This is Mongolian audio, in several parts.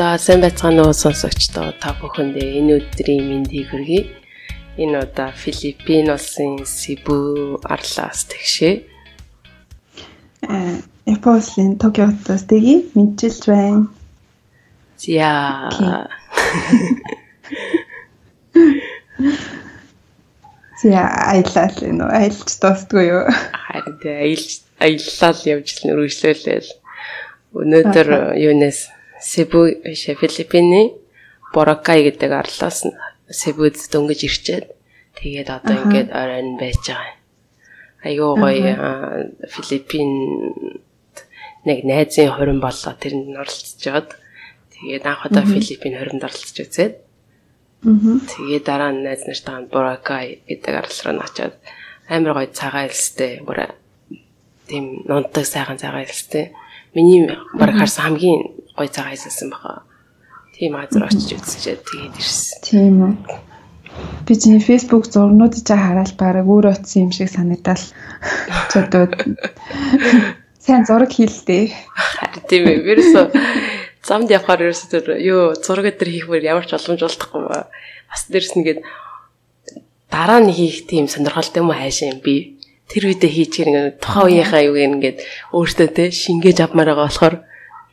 За сайн байцгаана уу сонсогчдоо та бүхэндээ энэ өдрийн мэндийг хүргэе. Энэ удаа Филиппин улсын Сибу арлаас тэгшээ. Э Японы Токиотоос тэги мэдчилж байна. За. За аялал энэ аялж дуустгүй юу? Харин тэ аялж аяллал явж л үргэлжлүүлээл. Өнөөдөр юунаас Сибу Филиппины Боракай гэдэг арлаас Сибуд дөнгөж ирчээд тэгээд одоо ингээд оройн байж байгаа. Айгуу гоё Филиппин нэг найзын хорин боллоо. Тэрэнд оролцож жоод тэгээд анх удаа Филиппин хоринд оролцож үзээд тэгээд дараа нь найз нартаа Боракай гэдэг арал руу очиод амар гоё цагаан элстэй бүр тийм нунтаг сайхан цагаан элстэй. Миний баг харсан хамгийн гой цагаан хэлсэн баха. Тийм газар очиж үзчихээд тэгээд ирсэн. Тийм үү. Би чиний Facebook зургнуудыг хараад бараг өөр утсан юм шиг санагдал. Чодод сайн зураг хийлдээ. Харин тийм ээ. Вирусо замд явахаар ерөөсөө тэр юу зураг өдр хийх бүр ямар ч боломж олдохгүй ба. Бас дэрс нэгээд дараа нь хийх тийм сонирхолтой юм хайшаа юм би. Тэр үедээ хийчихэр ингээд тухайн үеийнхаа юу ингээд өөртөө те шингээж авмаар байгаа болохоор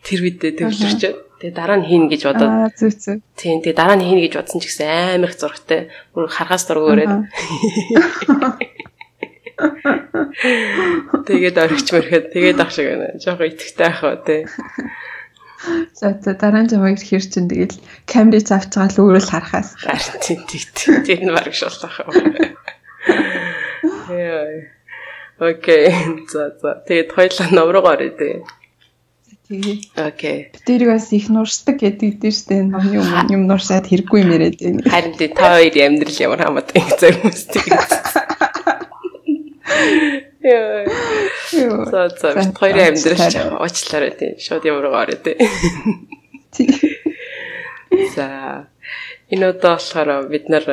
тэр үедээ төвлөрчөөд тэгээ дараа нь хийнэ гэж бодоод зүг зүг. тийм тэгээ дараа нь хийнэ гэж бодсон ч гэсэн амар их зургтай бүр харгаас дургу өрөөд тэгээд орхич мөрөхөд тэгээд ах шиг байна. Жохо итгэвтэй ах ба тий. За за дараа нь жамаг хэр чин тэгэл камерыг авчгаал өөрөө л харахаас. Харин тийм тийм тийм нь бараг шулах. Яа. Окей. За за. Тэгээд хоёлаа номроо орё тий. Тэгээ. Окей. Битэрийг бас их нуршдаг гэдэг дээ штэ. Номны юм юм нуршаад хэрэггүй юм яриад байна. Харин тий та хоёрын амьдрал ямар хамаатай ингэ зарим хүмүүстэй. Яа. За за бит хоёрын амьдрал уучлаарай тий. Шууд ямар орё тий. За. Энэ удаа болохоор бид нар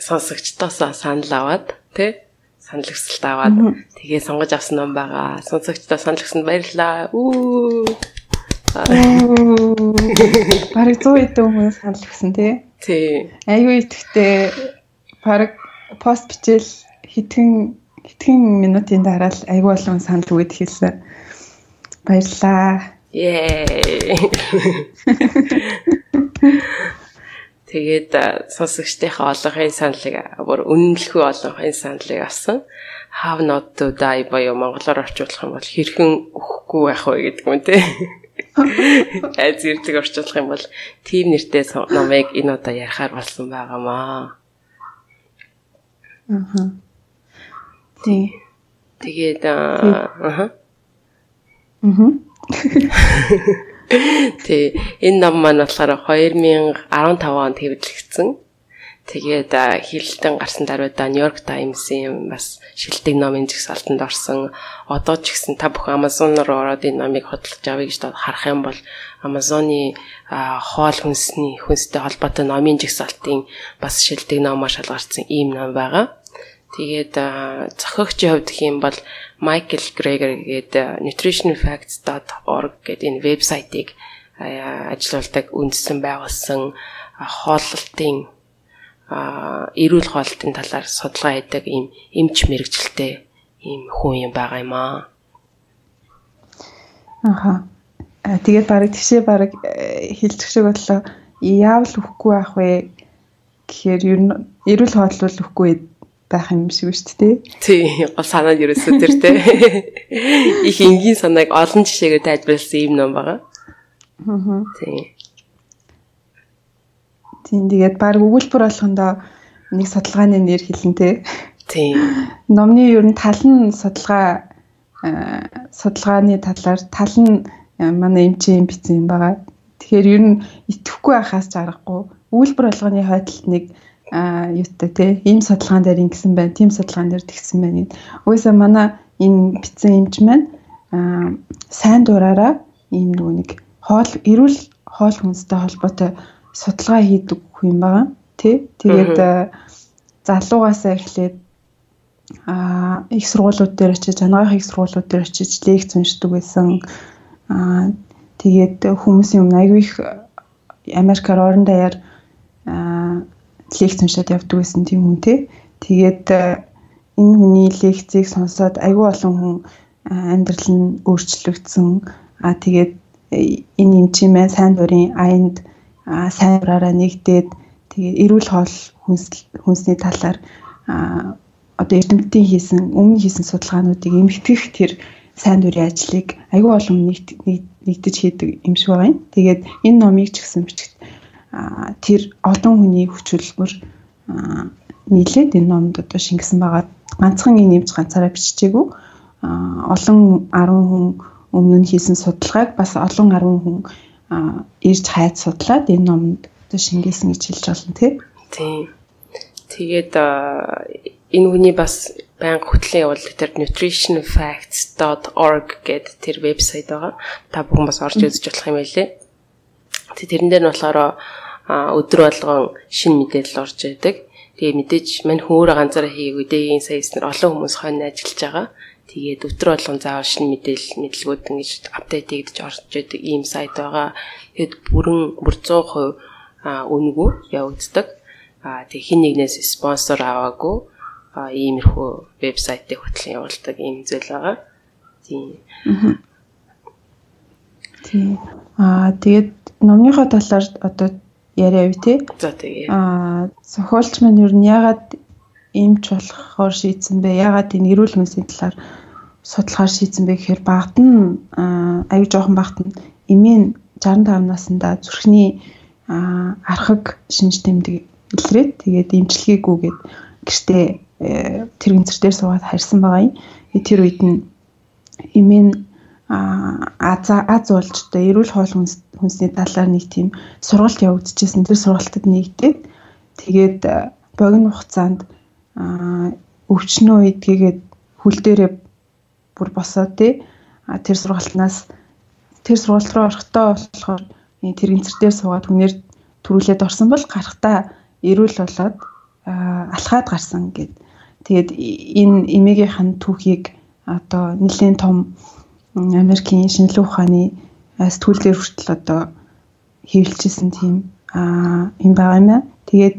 сонсогчдоосоо санал аваад тий санал хүсэлт аваад тэгээ сонгож авсан ном байгаа. Сонсогчдоо санал өгсөнд баярлалаа. Үү. Бараг 100 хэдэн хүмүүс санал өгсөн тий. Тий. Айгүй итгэвтэй бараг пост бичээл хитгэн хитгэн минутын дараа л айгүй олон санал өгöd хэлсэн. Баярлалаа. Yay. Тэгээд сонсогчдынхаа олонхын саналыг бүр үнэнлэхүй олонхын саналыг авсан. Have not to die боёо монголоор орчуулах юм бол хэрхэн өхгүй байх вэ гэдэг юм те. Айз зэрлэг орчуулах юм бол тийм нэртэй номыг энэ удаа ярихаар болсон байгаамаа. Аа. Тий. Тэгээд аа. Аа. Тэ энэ ном маань болохоор 2015 онд хэвлэгдсэн. Тэгээд хилэлтэн гарсан даруйда Нью-Йорк Таймс-ийн бас шилдэг номын жигсаалтанд орсон. Одоо ч гэсэн та бүхэн Amazon руу ороод энэ номыг хөтлөж авъя гэж харах юм бол Amazon-ы хоол хүнсний хүнстэй холбоотой номын жигсаалтын бас шилдэг номоор шалгарсан ийм ном байгаа. Тэгээд зохиогчийн хувьд гэх юм бол Michael Greger гэдэг nutritionfacts.org гэдэг энэ вебсайтыг ажиллаулдаг үндсэн байгуулсан хооллолтын эрүүл хоолтын талаар судалгаа хийдэг ийм эмч мэрэгчлээ ийм хүн юм байгаа юм аа. Аха. Тэгээд барыг тийшээ барыг хилчих шиг боллоо. Яавал өхгүй байх вэ гэхээр ер нь эрүүл хооллол өхгүй байх юм шиг шүү дээ. Тий, гол санаа нь ерөөсөө тэр те. Их энгийн санааг олон жишээгээр тайлбарласан юм ном байгаа. Аа. Тий. Тийм тэгээд баг өгүүлбэр болгондоо нэг судалгааны нэр хэлэн те. Тий. Номны ер нь тал нь судалгаа судалгааны талаар тал нь манай эмчийн бичсэн юм байгаа. Тэгэхээр ер нь итгэхгүй байхаас ч аргагүй. Өгүүлбэр болгоны хойдолд нэг а юутай те ийм судалгаан дээр ингэсэн байна, тийм судалгаан дээр тэгсэн байна гэд. Угсаа манай энэ бичсэн эмч маань а сайн дураараа ийм нөгөө нэг хоол эрүүл хоол хүнстэй холбоотой судалгаа хийдэг хүн байгаа. Тэ тэгээд залуугаасаа эхлээд а их сургуулиуд дээр очиж, анагаах их сургуулиуд дээр очиж лекц уншдаг байсан. А Тэгээд хүмүүсийн өмнө аягүй их Америкаар орон даяар лекц уншаад явдаг гэсэн тийм хүн те. Тэгээд энэ хүний лекцийг сонсоод аягүй олон хүн амьдрал нь өөрчлөгдсөн. Аа тэгээд энэ юм чимээ сайн дурын аянд сайн ураараа нэгдээд тэгээд эрүүл хоол хүнсний талаар одоо эрдэмтдийн хийсэн өмнө хийсэн судалгаануудыг эмхтгэх тэр сайн дурын ажлыг аягүй олон нэгдэж хийдэг юм шиг байгаа юм. Тэгээд энэ номыг ч гэсэн бичиж тэр олон хүний хүч хөдөлмөр нийлээд энэ номд одоо шингэсэн байгаа. Ганцхан энэ нэмж ганцаараа биччихээгүй. олон 10 хүн өмнө нь хийсэн судалгааг бас олон 10 хүн ирж хайж судлаад энэ номд одоо шингээсэн гэж хэлж болно тий. Тийм. Тэгээд энэ хүний бас байнга хөтлөн явуулдаг тэр nutritionfacts.org гэдэг тэр вебсайт байгаа. Та бүхэн бас орж үзэж болох юм байлээ. Тэрэн дээр нь болохоор өдөр болгон шин мэдээлэл орж идэг. Тэгээ мэдээж мань хөөрэ ганцаараа хийгээгүй дээ. Энэ саяс нар олон хүмүүс хойно ажиллаж байгаа. Тэгээд өдөр болгон заавал шин мэдээлэл мэдлгүүд ингэж апдейт хийгдэж орж идэг ийм сайт байгаа. Тэгээд бүрэн бүр 100% үнэгүй явагддаг. Аа тэг хин нэгнээс спонсор аваагүй иймэрхүү вебсайтыг хөтлөн явуулдаг ийм зүйл байгаа. Тийм. Тийм. Аа тэгээд номныхоо талаар одоо яриа юу те? За тэгээ. Аа зохиолч маань ер нь ягаад эмч болохоор шийдсэн бэ? Ягаад энэ эрүүл мэндийн талаар судлахаар шийдсэн бэ гэхээр багт нь аюу жоохон багт нь эмийн 65 наснда зүрхний архаг шинж тэмдэг илрээд тэгээд эмчилгээгүйгээд гэртээ э, тэр гинцэр дээр суугаад харьсан байгаа юм. Э, тэр үед нь эмийн аз аз одоо эрүүл хоол хүнсний талаар нэг тийм сургалт явагдчихсэн. Тэр сургалтад нэгдээд тэгээд э, богино хугацаанд өвчнөө идгээд хүл дээрээ бүр босоо тий тэр сургалтнаас тэр сургалт руу орохдоо болохоор тэр гинцэр дээр суугаад хүнээр төрүүлээд орсон бол гарахтаа эрүүл болоод алхаад гарсан гэд. Тэгээд энэ эмээгийнх нь түүхийг одоо нэлийн том Америкийн шинжилгээ ухааны сэтгүүлээр хүртэл одоо хэвлэлжсэн тийм юм байгаа юм аа. Тэгээд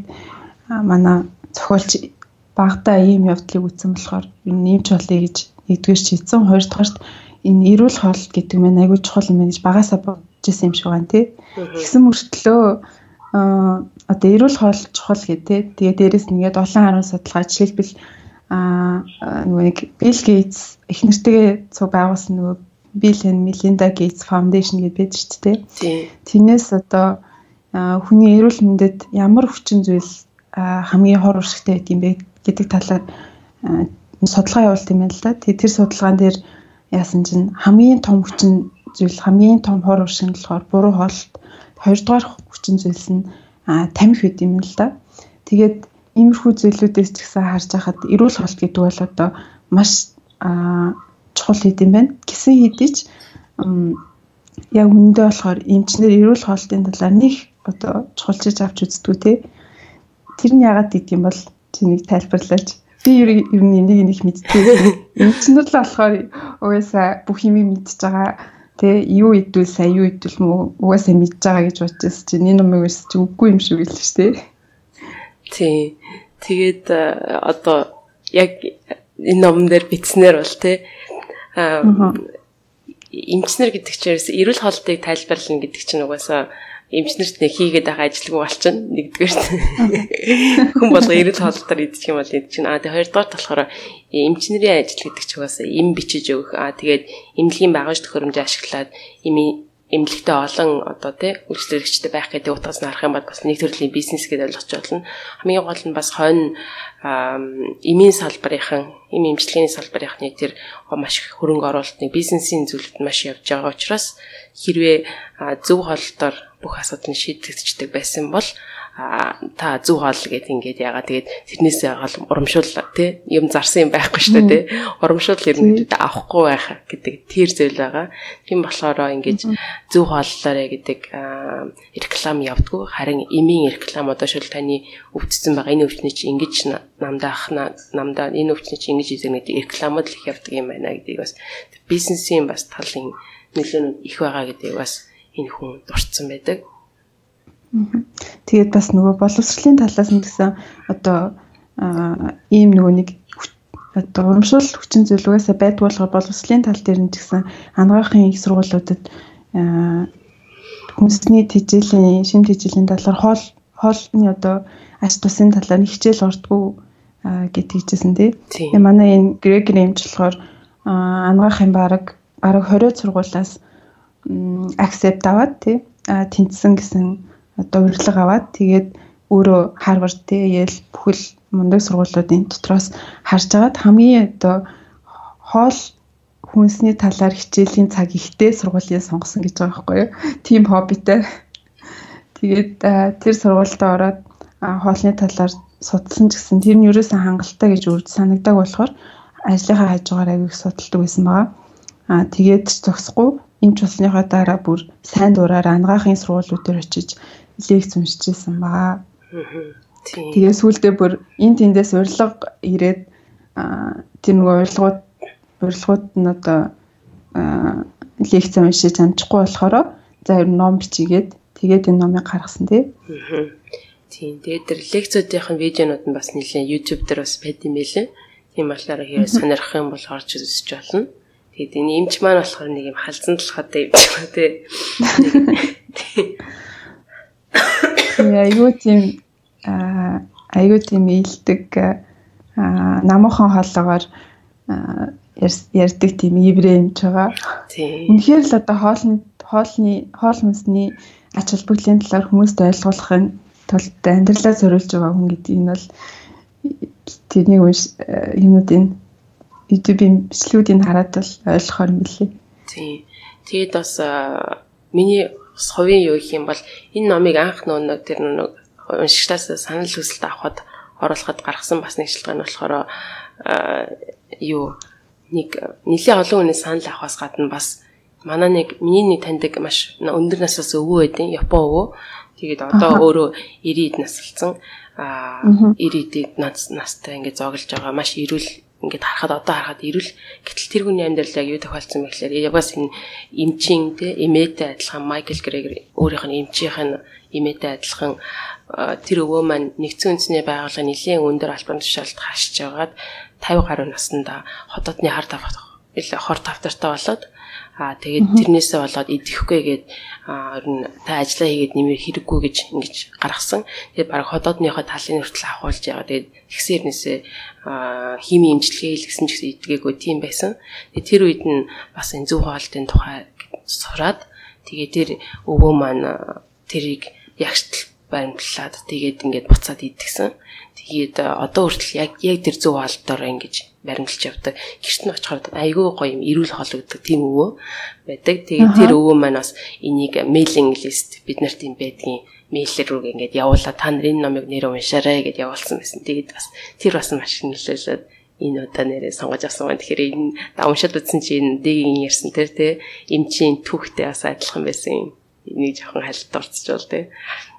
манай зохиолч багтаа ийм явдлыг үтсэн болохоор энэ нэмж болъё гэж нэгдүгээр шийдсэн. Хоёрдугаарт энэ эрүүл хоол гэдэг нь айгүй чухал юм гэж багасаа бодож исэн юм шиг байна тий. Тэгсэн мөртлөө одоо эрүүл хоол чухал гэдэг. Тэгээ дээрэс нэгээд олон харин судалгаа жишээлбэл а нөгөө нэг Bill Gates их нэртэйгээ цуг байгуулсан нөгөө Bill and Melinda Gates Foundation гэдэг байдаг шүү дээ. Тэрнээс одоо хүний эрүүл мэндэд ямар хүчин зүйл хамгийн хор уршигтай байдаг юм бэ гэдэг талаар судалгаа явуулт юм байна л да. Тэр судалгаан дээр яасан чинь хамгийн том хүчин зүйл хамгийн том хор уршиг нь болохоор буруу хоолт Хоёрдугаар хүчин зүйлс нь тамхи байд юм л да. Тэгээд иймэрхүү зүйлүүдээс ч гэсэн харж байхад эрүүл хоолт гэдэг бол одоо маш чухал хэд юм байна. Гисэн хэдий ч яг үндэ болохоор эмчнэр эрүүл хоолтын талаар нэг одоо чухалчиж авч үзтгүү те. Тэр нь яагаад гэдэг юм бол чи нэг тайлбарлаач. Би ер нь энийг нэг мэддэг. Эмчнэр л болохоор угаасаа бүх юм мэдчихэж байгаа Тэ юу идвэл сайн юу идвэл мөө угаасаа мэдж байгаа гэж бодчихсон чинь энэ номыг өс чи үгүй юм шиг л шүү дээ. Тий. Тэгээд одоо яг энэ номон дээр бичснээр бол тэ эмчнэр гэдэг чинь эрүүл хоолтыг тайлбарлана гэдэг чинь угаасаа эмчнэрт нэг хийгээд байгаа ажилгүй болчихно нэгдүгээр хүн болго эрэл хоолтоор идэх юм бол идэх чинь аа тэгээ хоёрдугаар болохоор эмчнэрийн ажил гэдэг ч угаасаа эм бичиж өгөх. Аа тэгээд эмнэлгийн багаж төхөөрөмж ашиглаад эми эмнэлэгтээ олон одоо тий үйлчлэгчтэй байх гэдэг утгаас нь харах юм бол бас нэг төрлийн бизнес гэдээ ойлгож болно. Хамгийн гол нь бас хойно эмийн салбарынхан эм эмчилгээний салбарынхны тэр маш их хөрөнгө оруулалтны бизнесийн зүйлд маш явж байгаа учраас хэрвээ зөв хоолтоор бүх асуудал нь шийдэгдчихдэг байсан бол та зөв хоол гэдэг ингээд ягаа тэгээд тэрнээс гол урамшуул тий юм зарсан юм байхгүй шүү дээ тий урамшуул ер нь авахгүй байх гэдэг тэр зүйл байгаа. Тийм болохоор ингээд зөв хооллоорой гэдэг реклам явдггүй. Харин эмийн реклам одоо шил таны өвдсөн байгаа. Энэ өвчнөд чи ингэж намдаах намдаа энэ өвчнөд чи ингэж хийдэг гэдэг рекламууд л их явдаг юм байна гэдгийг бас бизнесийн бас талын нөлөө их байгаа гэдгийг бас энэ хүн дурдсан байдаг. Тэгээд бас нөгөө боловсролын талаас нь гэсэн одоо ийм нөгөө нэг одоо урамшуул хүчин зүйлүүгээс байдг болохоор боловсролын тал дээр нь гэсэн анагаахын их сургуулиудад хүнсний тэжээлийн шим тэжээлийн талаар хоол хоолны одоо аж тусын талаар хичээл ордгоо гэдгийг хэлсэн тий. Тэгээ манай энэ Грегори эмч болохоор анагаахын бараг бараг 20 сургуулаас акцепт аваад тий тэнцсэн гэсэн одоо урилга аваад тэгээд өөрөө Харвард тий Yale бүхэл мундаг сургуулиудын дотроос харж агаад хамгийн одоо хоол хүнсний талаар хичээлийн цаг ихтэй сургуулийг сонгосон гэж байгаа байхгүй юу? Тим хоббитэй. Тэгээд тэр сургуультай ороод хоолны талаар судалсан ч гэсэн тэр нь ерөөсөн хангалттай гэж үрд санагдаг болохоор ажлынхаа хажуугаар их судалдаг байсан байгаа. Аа тэгээд ч зогсохгүй эмч болсныхоо дараа бүр сайн дураар ангаахын сургуулиуд дээр очиж лекц уншижсэн байгаа. Тэгээ сүүлдээ бүр эн тэндээс урилга ирээд тэр нөгөө урилгууд урилгууд нь одоо лекц уншиж амжихгүй болохоор за ер нь ном бичигээд тэгээд энэ номыг гаргасан тий. Тийм. Тэгээд тэр лекцүүдийнх нь видеонууд нь бас нэлээд YouTube дээр бас байд юм байлээ. Тийм болохоор хэрэг сонирхох юм бол орж үзэж болно. Тэгээд энэ эмч маань болохоор нэг юм халзан талхаатай юм байна тий. Айгуу тийм аа айгуу тийм ээлдэг аа намуухан хоолоогоор ярьдаг тийм иврэ юмч байгаа. Тийм. Үнэхээр л одоо хоолны хоолны хоол хүнсний ач холбогдлын талаар хүмүүст ойлгуулахын тулд амьдралаа зориулж байгаа хүн гэдэг нь бол тэрний үш юмнуудын YouTube-ийн бичлэгүүдийг хараад бол ойлгохоор мэлээ. Тийм. Тэгээд бас миний хувийн юу гэх юм бол энэ номыг анх нөгөө тэр нөгөө уншигчдаас санал хүсэлт авахд оруулахад гаргасан бас нэг шилдэг нь болохоор юу нэг нэлийн олон хүний санал авахаас гадна бас манай нэг миний нэг таньдаг маш өндөр насаас өвөө байдیں۔ Япон өвөө. Тэгээд одоо өөрөө 90-д насалсан. Аа 90-д настай ингээд зоглож байгаа маш эрүүл ингээд харахад одоо харахад эрүүл гэтэл тэр хүний амьдрал яг юу тохиолдсон бэ гэхээр ягаас энэ эмчийн те эмээтэй адилхан Майкл Грегор өөрийнх нь эмчийнх нь эмээтэй адилхан тэр өвөө маань нэгдсэн үндэсний байгууллага нэлийн өндөр албан тушаалд хашиж байгаад 50 гаруй наснда хотоодны хар тавх хор тавтартай болоод Аа тэгээд тэрнээсээ болоод идэхгүй гээд ер нь та ажиллаа хийгээд нэмэр хэрэггүй гэж ингэж гаргасан. Тэгээд баг ходоодныхоо талын хүртэл ахуулж байгаа. Тэгээд ихсэрнээсээ хими имчилгээ хийлгэсэн ч гэсэн идгээгүй тийм байсан. Тэгээд тэр үед нь бас энэ зөв хоолтын тухай сураад тэгээд тэр өвөө маань тэрийг ягштал баримтлаад тэгээд ингээд буцаад идэгсэн. Тэгээд одоо хүртэл яг яг тэр зөв хоолтоор ингэж баримталж явдаг. Гэрт нь очихоор айгүй гоё юм эрүүл хоологддог тийм өвөө байдаг. Тэгээд тэр өвөө маань бас энийг мейлинг лист бид нарт юм байдгийн мэйлэр рүү ингээд явуулаад та нарын номыг нэр уншаарай гэдээ явуулсан байсан. Тэгээд бас тэр бас маш нөлөөлөд энэ удаа нэрээ сонгож авсан байна. Тэгэхээр энэ уншаад үзсэн чи энэ дэгийн ярьсан тэр те эмчийн түүхтэй бас адилхан байсан юм. Энийг жоохон хальт дурцжуул те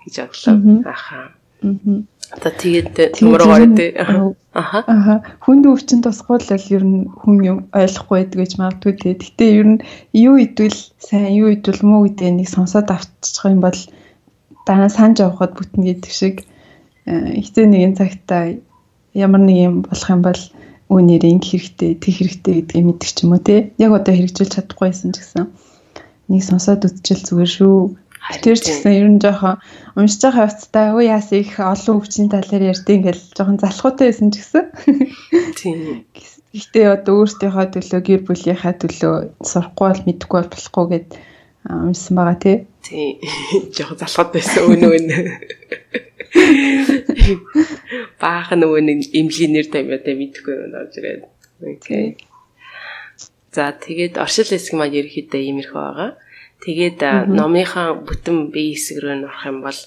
гэж бодлоо. Аха. Аа. За тэгээд төмөрөөр тий. Аха. Хүнд өвчин тусгуул л ер нь хүн ойлгохгүй байдаг гэж магадгүй тий. Гэтэ ер нь юу идвэл сайн, юу идвэл муу гэдэг нэг сонсоод авчих юм бол дараа санаж авахд бүтэн гэдэг шиг хитэ нэгэн цагтаа ямар нэг юм болох юм бол үүнээр инг хэрэгтэй, тэг хэрэгтэй гэдгийг ч юм уу тий. Яг одоо хэрэгжүүлж чадахгүйсэн ч гэсэн нэг сонсоод үзчихэл зүгээр шүү Тэр ч гэсэн ер нь жоохон уншиж байгаа хувцтай өө яас их олон өвчний талаар ярьдیں۔ Ингээл жоохон залхуутай байсан ч гэсэн. Тийм. Гэхдээ одоо өөртөөхөө төлөө гэр бүлийнхаа төлөө сурахгүй бол мэдэхгүй бол болохгүй гэд уншсан байгаа тий. Тийм. Жоохон залхууд байсан өнөө өнө. Баахан нөгөө нэг эмлийн нэр тамиатай мэдэхгүй юм орж ирээд. Окей. За тэгээд оршил хэсэг маань ерөөхдөө иймэрхүү байгаа. Тэгээд номынхаа бүтэн бие хэсэг рүү нөрөх юм бол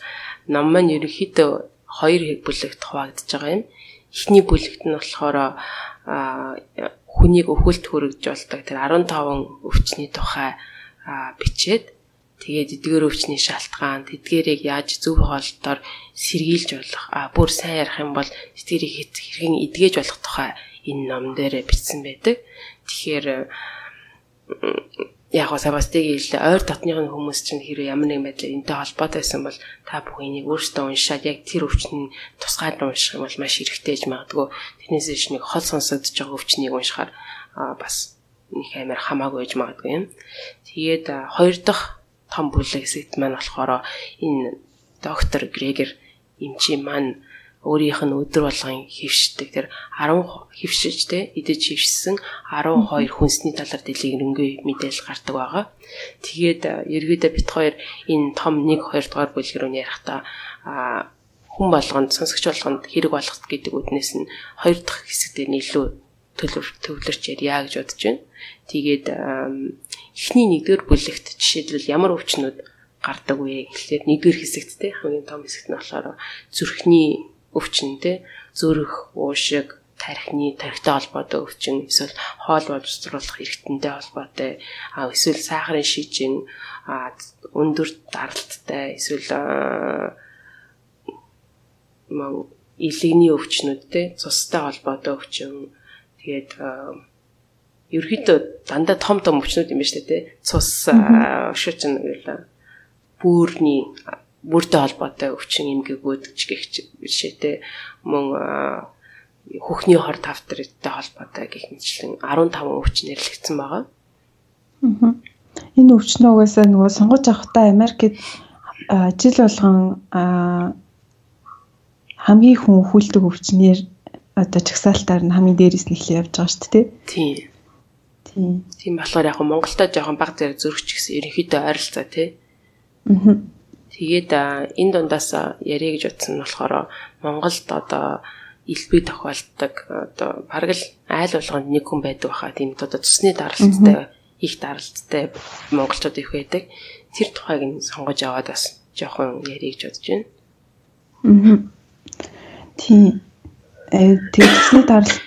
ном маань ерөнхийдөө хоёр бүлэгт хуваагдж байгаа юм. Эхний бүлэгт нь болохоор хүнийг өвхөлт хөргөж болдог тэр 15 өвчний тухай бичээд тэгээд эдгээр өвчний шалтгаан тэдгэрийг яаж зөв хоолтоор сэргийлж болох а бүр сайн ярих юм бол тэдгэрийг хэрхэн эдгэж болох тухай энэ ном дээр бичсэн байдаг. Тэгэхээр яг гоо сабастыг хэлээ ойр дотныхын хүмүүс чинь хэрэг ямар нэг байдлаар энтэй холбоотой байсан бол та бүхэн энийг өөрсдөө уншаад яг тэр өвчний тусгаад унших юм бол маш хэрэгтэй гэж магадгүй тэрнээс иш нэг хол сонсогдож байгаа өвчнийг уншихаар бас их амар хамаагүй байж магадгүй юм. Тэгээд хоёр дахь том бүлэг хэсэгт маань болохоор энэ доктор Грегер эмчи маань өөрийнх нь өдөр болгон хөвшдөг тэр 10 хөвшөжтэй идэж хөвшсөн 12 хүнсний талаар дэлгэрэнгүй мэдээлэл гардаг байгаа. Тэгээд ерөөдөө бит хоёр энэ том 1 2 дугаар бүлэг рүү ярихдаа хүн болгонд сонсогч болгонд хэрэг болгох гэдэг үднээс нь хоёр дахь хэсэгтээ илүү төвлөрч ярья гэж бодож байна. Тэгээд эхний нэгдүгээр бүлэгт жишээлбэл ямар өвчнүүд гардаг вэ гэхлээр нэгдүгээр хэсэгт те хамгийн том хэсэгт нь болохоор зүрхний өвчин те зүрх, уушиг, тархины тархитай холбоотой өвчин эсвэл хоол боловсруулах эргэтэнтэй холбоотой а эсвэл сахарын шижин өндөр даралттай эсвэл мөн илэгний өвчнүүд те цустай холбоотой өвчин. Тэгээд ерөөдөө дандаа том том өвчнүүд юм ба штэ те. Цус өвшөж нэг бүрний бүртэй холбоотой өвчин эмгэгүүд ч гэх жишээтэй мөн хөхний хор тавтартай холбоотой гэх мэтлэн 15 өвчин нэрлэгдсэн байгаа. Энэ өвчнөө угаасаа нөгөө сонгож авахтаа Америкт жил болгон хамгийн хүн хүлдэг өвчнээр одоо чагсаалтаар нь хамгийн дээрээс нь эхлэх явж байгаа шүү дээ. Тийм. Тийм. Тийм болохоор яг Монголда жоохон баг зэрэг зөрөгч гэсэн ерөнхийдөө ойролцоо тий. Аа Тэгээд энэ дундаас яриа гэж утсан нь болохоор Монголд одоо илбэг тохиолддог одоо бараг л айл болгонд нэг хүн байдаг баха тийм одоо цусны даралттай их даралттай монголчууд их байдаг. Тэр тухайг нь сонгож аваад бас жоохон яриа гэж бодож байна. Аа. Тийм. Э тэр цусны даралт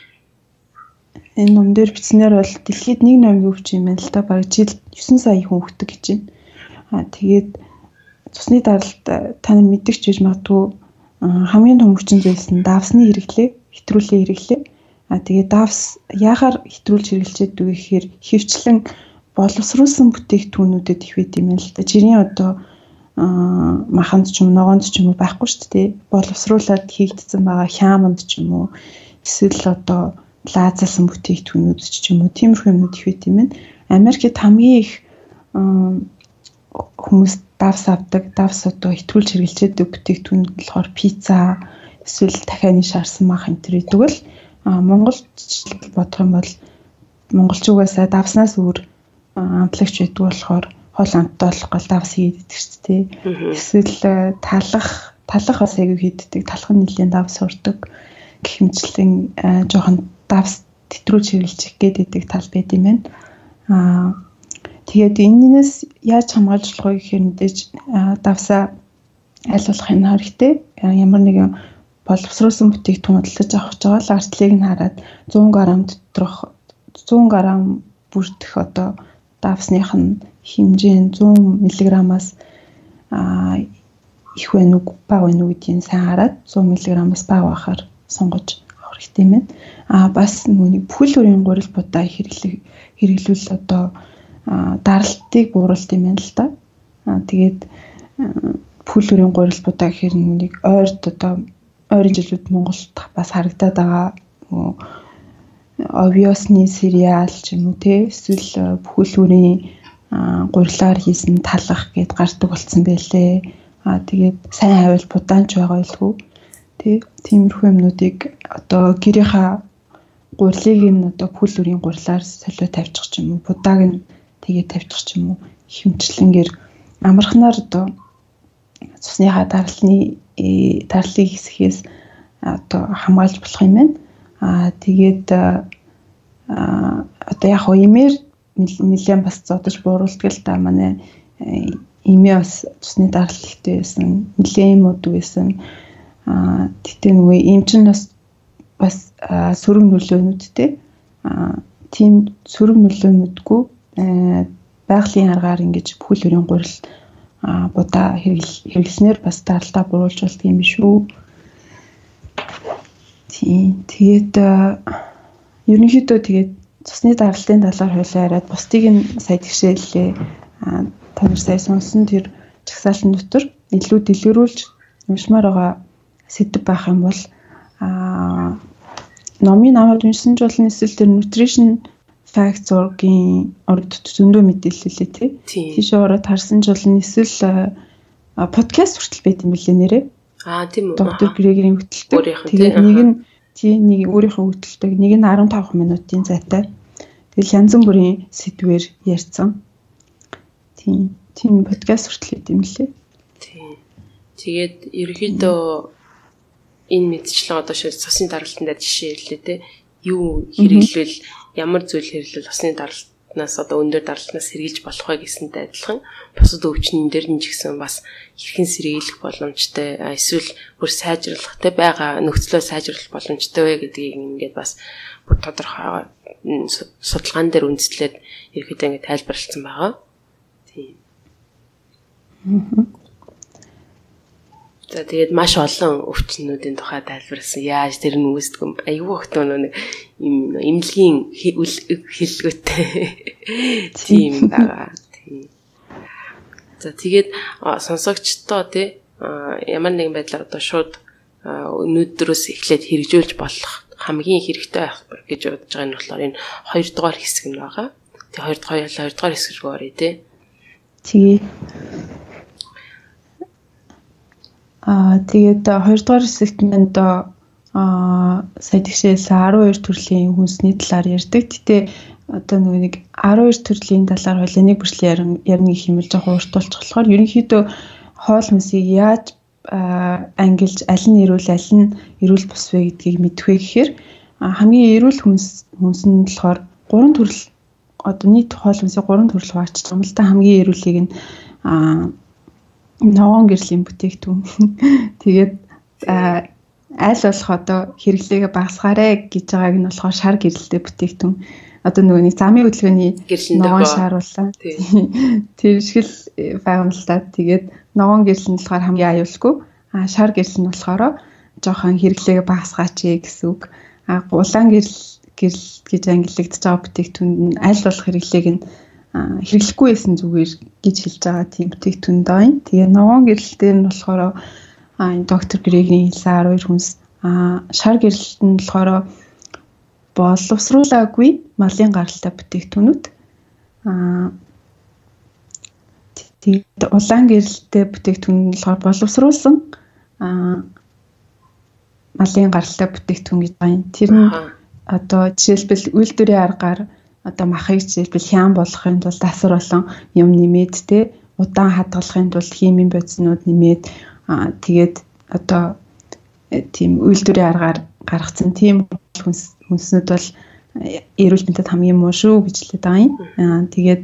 энэ ном дээр бичснээр бол дэлхийд нэг номын өвч юм байна л да. Бараг жил 9 сая хүн өгдөг гэж байна. Аа тэгээд цусны даралт э, та нар мэддэг ч гэж магадгүй хамгийн том хүчин зүйлс нь давсны хэрэглээ, хэтрүүлээ хэрэглээ. А тэгээ давс яахаар хэтрүүлж хэрэглэж байдаг гэхээр хөвчлэн боловсруулсан бүтээгдэхүүнүүдэд их байд юм л да. Жирийн одоо маханд ч юм ногоонд ч юм уу байхгүй шүү дээ. Боловсруулаад хийгдсэн байгаа хяманд ч юм уу эсвэл одоо лаазалсан бүтээгдэхүүнүүд ч юм уу тиймэрхүү юмнууд их байд юм. Америкт хамгийн их хүмүүс давс авдаг. Давс одоо итгүүлж хэрэглэжэдэг бүтээгдэхүүн болохоор пицца эсвэл дахианы шаарсан мах энэ төр идэг л Монголд бодох юм бол монголчуугаасаа давснаас өөр амтлагч байдаг болохоор хол амттай болох гол давс хийдэг шүү дээ. Эсвэл э, талах талах бас аягүй хийддэг. Талах нь нэлийн давс урдаг гэх мэтлэн э, жоохон давс тэтрүүлж хэрэглэж гээд идэг тал байд юм байна. Аа Тэгээд энэнээс яаж хамгаалж болох вэ гэхээр мэдээж давсаа болох энэ хэрэгтэй. Ямар нэгэн боловсруулсан бүтээгдэхүүн худалдаж авах гэж байгаа л артлыг нь хараад 100 г доторх 100 г бүрдэх одоо давсных нь хэмжээ нь 100 мг-аас их байна уу бага байна уу гэдгийг сайн хараад 100 мг-аас бага байхаар сонгож авах хэрэгтэй юм байна. А бас нүуний бүхэл бүрийн гурил будаа хэрэглэх хэрэглүүл одоо даралтыг бууруулт юм байна л да. Тэгээд пүлэрийн гурил будаа гэхээр нэг ойрд одоо ойрын жилүүд Монголд бас харагдаад байгаа овиосны сериал ч юм уу те эсвэл бүхэлдүүрийн гурилаар хийсэн талах гэд гардаг болсон байлээ. Аа тэгээд сайн хавьл будаанч байгаа илгүй. Тэ тиймэрхүү юмнуудыг одоо гэрийнхаа гурилыг нь одоо бүхэлдүүрийн гурилаар солио тавьчих ч юм уу будааг нь тэгээ тавьчих ч юм уу хэмчлэнгээр амархнаар одоо цусныхаа даралны э, дарлыг хэсгээс одоо хамгаалж болох юм байна. Аа тэгээд одоо яг хоо имээр нэлээд бас зодож бууруулдаг л да манай имээ бас цусны дарал ихтэй байсан. Нэлээд юм уу байсан. Аа тэгтээ нөгөө им чин бас бас сөрөг нөлөөнүүдтэй. Аа тийм сөрөг нөлөөнүүдгүй Э, байгалийн аргаар ингэж бүхэл бүрийн гурил будаа хэрэглэснээр бас даралтаа буруулж болт юм шүү. Тийм. Тэгээд ерөнхийдөө тэгээд цусны даралтын талаар хойлоо яриад бусдыг нь сая тэгшээллээ. Та нар сая сонсон тэр чагсаалтын дотор илүү дэлгэрүүлж юмшмаар байгаа сэдв байх юм бол аа номын намайг уншсан ч болно эсвэл тэр nutrition facts ургийн урд зөндөө мэдээлэлээ тий. Тийш ороод харсан ч болно эсвэл подкаст хүртэл байт юм билээ нэрээ. Аа тийм үү. Доктор Грегорийн хөтөлбөр. Тэгээд нэг нь тий нэг өөрийнхөө хөтөлбөрийг нэг нь 15 минутын зайтай. Тэгэл янз бүрийн сэдвээр ярьсан. Тийм. Тийм подкаст хүртэл байт юм лээ. Тийм. Тэгээд ерөөхдөө энэ мэдчлэн одоо шил цусны даралтанд жишээ ирлээ те юу хэрэглэвэл ямар зүйл хэрэглэвэл цусны даралтнаас одоо өндөр даралтнаас сэргийлж болох вэ гэсэнтэй адилхан бусад өвчнөн дээр нь ч гэсэн бас хэрхэн сэргийлэх боломжтой эсвэл бүр сайжруулах те байгаа нөхцлөө сайжруулах боломжтой вэ гэдгийг ингээд бас бүр тодорхой судалгаан дээр үндэслээд ерөөхдөө ингээд тайлбарлсан байгаа. Тийм. За тэгээд маш олон өвчнүүдийн тухай тайлбарласан. Яаж тэр нь үүсдэг юм? Айгүй хөхтөө нэг юм эмнэлгийн хэллэгтэй. Тийм байгаа. Тийм. За тэгээд сонсогчдоо тий ямар нэгэн байдлаар одоо шууд өнөөдрөөс эхлээд хэрэгжүүлж болох хамгийн хэрэгтэй байх гэж бодож байгаа нь болохоор энэ хоёр дугаар хэсэг нь байгаа. Тэгээ хоёр дахь хоёр дахь хэсэг рүү оръё тий. Тэгээ Аа тэгээд хоёрдугаар хэсэгт нь одоо аа сая тэгшээс 12 төрлийн хүнсний талаар ярьдаг. Гэтэ одоо нөгөө нэг 12 төрлийн талаар хойлоо нэг бүрчлэн ярина гэх юм л жоохон уртуулчих болохоор ерөнхийдөө хоол хүнсийг яаж ангилж аль нь эрүүл аль нь эрүүл бус вэ гэдгийг мэдэх вэ гэхээр хамгийн эрүүл хүнс хүнс нь болохоор гурван төрөл одоо нийт хоол хүнсийг гурван төрөл хуваачиж байгаа юм л та хамгийн эрүүлийг нь ногоон гэрлийн бүтээгдэхүүн. Тэгээд аль болох одоо хэрэглээгээ багасгаарэ гэж байгааг нь болохоор шар гэрэлтэй бүтээгдэхүүн. Одоо нөгөө нэг замын хөдөлгөөний ногоон шааруулсан. Тэр шиг л юм л та. Тэгээд ногоон гэрэл нь болохоор хамгийн аюулгүй. А шар гэрэл нь болохоор жоохон хэрэглээгээ багасгаач гэсэн үг. А улаан гэрэл гэрэл гэж ангиллагдж байгаа бүтээгдэхүүн нь аль болох хэрэглээг нь хэрэглэхгүй байсан зүгээр гэж хэлж байгаа тийм бүтээгдэхүүн юм. Тэгээ ногоон гэрэлтээр нь болохоор энэ доктор Грегний хэлсэн 12 хүнс а шар гэрэлт нь болохоор боловсруулаагүй малын гаралтай бүтээгдэхүүнүүд а тэгээд улаан гэрэлттэй бүтээгдэхүүн нь болохоор боловсруулсан а малын гаралтай бүтээгдэхүүн гэж байна. Тэр нь одоо жишээлбэл үйлдвэрийн аргаар одоо махыг жишээлбэл хян болгохын тулд асар болон юм нэмээд те удаан хадгалахын тулд химийн бодиснууд нэмээд тэгээд одоо э, тийм үйлдвэрийн аргаар гаргацсан тийм хүнснүүд бол э, эрүүл мэндэд хамгийн муу шүү гэж хэлээд байгаа юм. Тэгээд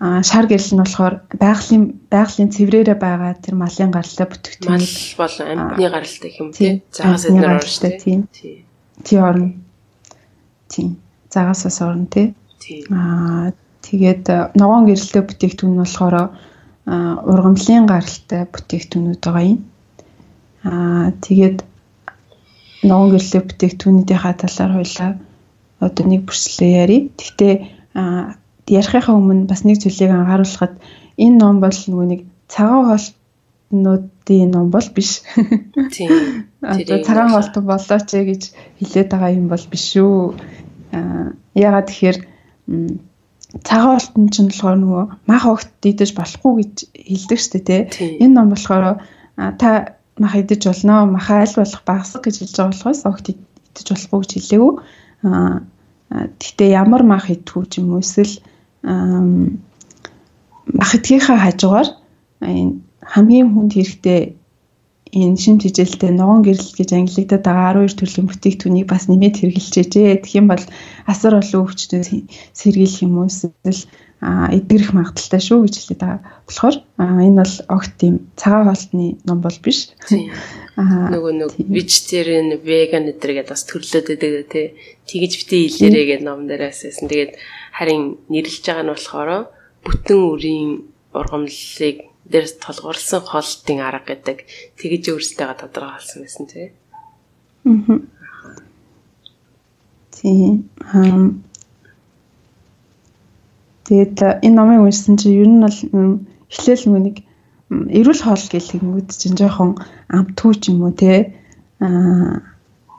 шар гэрэл нь болохоор байгалийн байгалийн цэврээрээ байгаа тэр малын гаралтай бүтээгдэхүүн мал болон амьтны гаралтай юм тийм загас эднэр орштой тийм. Тийм орно. Тийм загасаас орно тий. Аа тэгээд э, ногоон гэрэлтэй бүтээгдэхүүн нь болохоор ургамлын гаралтай бүтээгдэхүүнүүд байгаа юм. Аа тэгээд ногоон гэрэлтэй бүтээгдэхүүнийхээ талаар хоёлаа одоо нэг бүрслээ ярий. Гэхдээ ярихынхаа өмнө бас нэг зүйлийг анхааруулхад энэ ном бол нөгөө нэг цагаан хоолтнуудын ном бол биш. Тийм. Одоо цагаан хоолт болооч гэж хэлээд байгаа юм бол биш шүү ягаад тэгэхээр цагаан уултан ч болохоор нөгөө мах огт идэж болохгүй гэж хэлдэг штэ тий. Энэ ном болохоор та мах идэж болно махаа аль болох багасгах гэж хэлж байгаа болохоос огт идэж болохгүй гэж хэлээгүй. Аа гэхдээ ямар мах идэх ч юм уу эсвэл мах идэхийнхаа хажуугаар хамгийн хүнд хэрэгтэй энэ шим тижээлтэй ногоон гэрэл гэж ангилагдаад байгаа 12 төрлийн бүтээгдэхүүнийг бас нэмээд хэрэгжилжээ. Тэгэх юм бол асар олон өвчтөд сэргийлэх юм уу эсвэл эдгэрэх магадaltaй шүү гэж хэлээд байгаа. Болохоор энэ бол огт тийм цагаан хоолтны ном бол биш. Нөгөө нэг vegetarian, vegan гэдэргээд бас төрлөөд байдаг тий. Тэгэж битээ хэлээрээ гэдэг ном дээрээс байсан. Тэгээд харин нэрлэж байгаа нь болохоор бүтэн үрийн ургамлыг дээрс толгуурлсан хоолтын арга гэдэг тэгж өөрсдөө тодорхойлсон байсан тий. Аа. Тий. Хам. Тэгээд энэ номыг уншсан чинь ер нь бол эхлээл нэг эрүүл хоол гэх юм үүд чинь жоохон амтгүй ч юм уу тий. Аа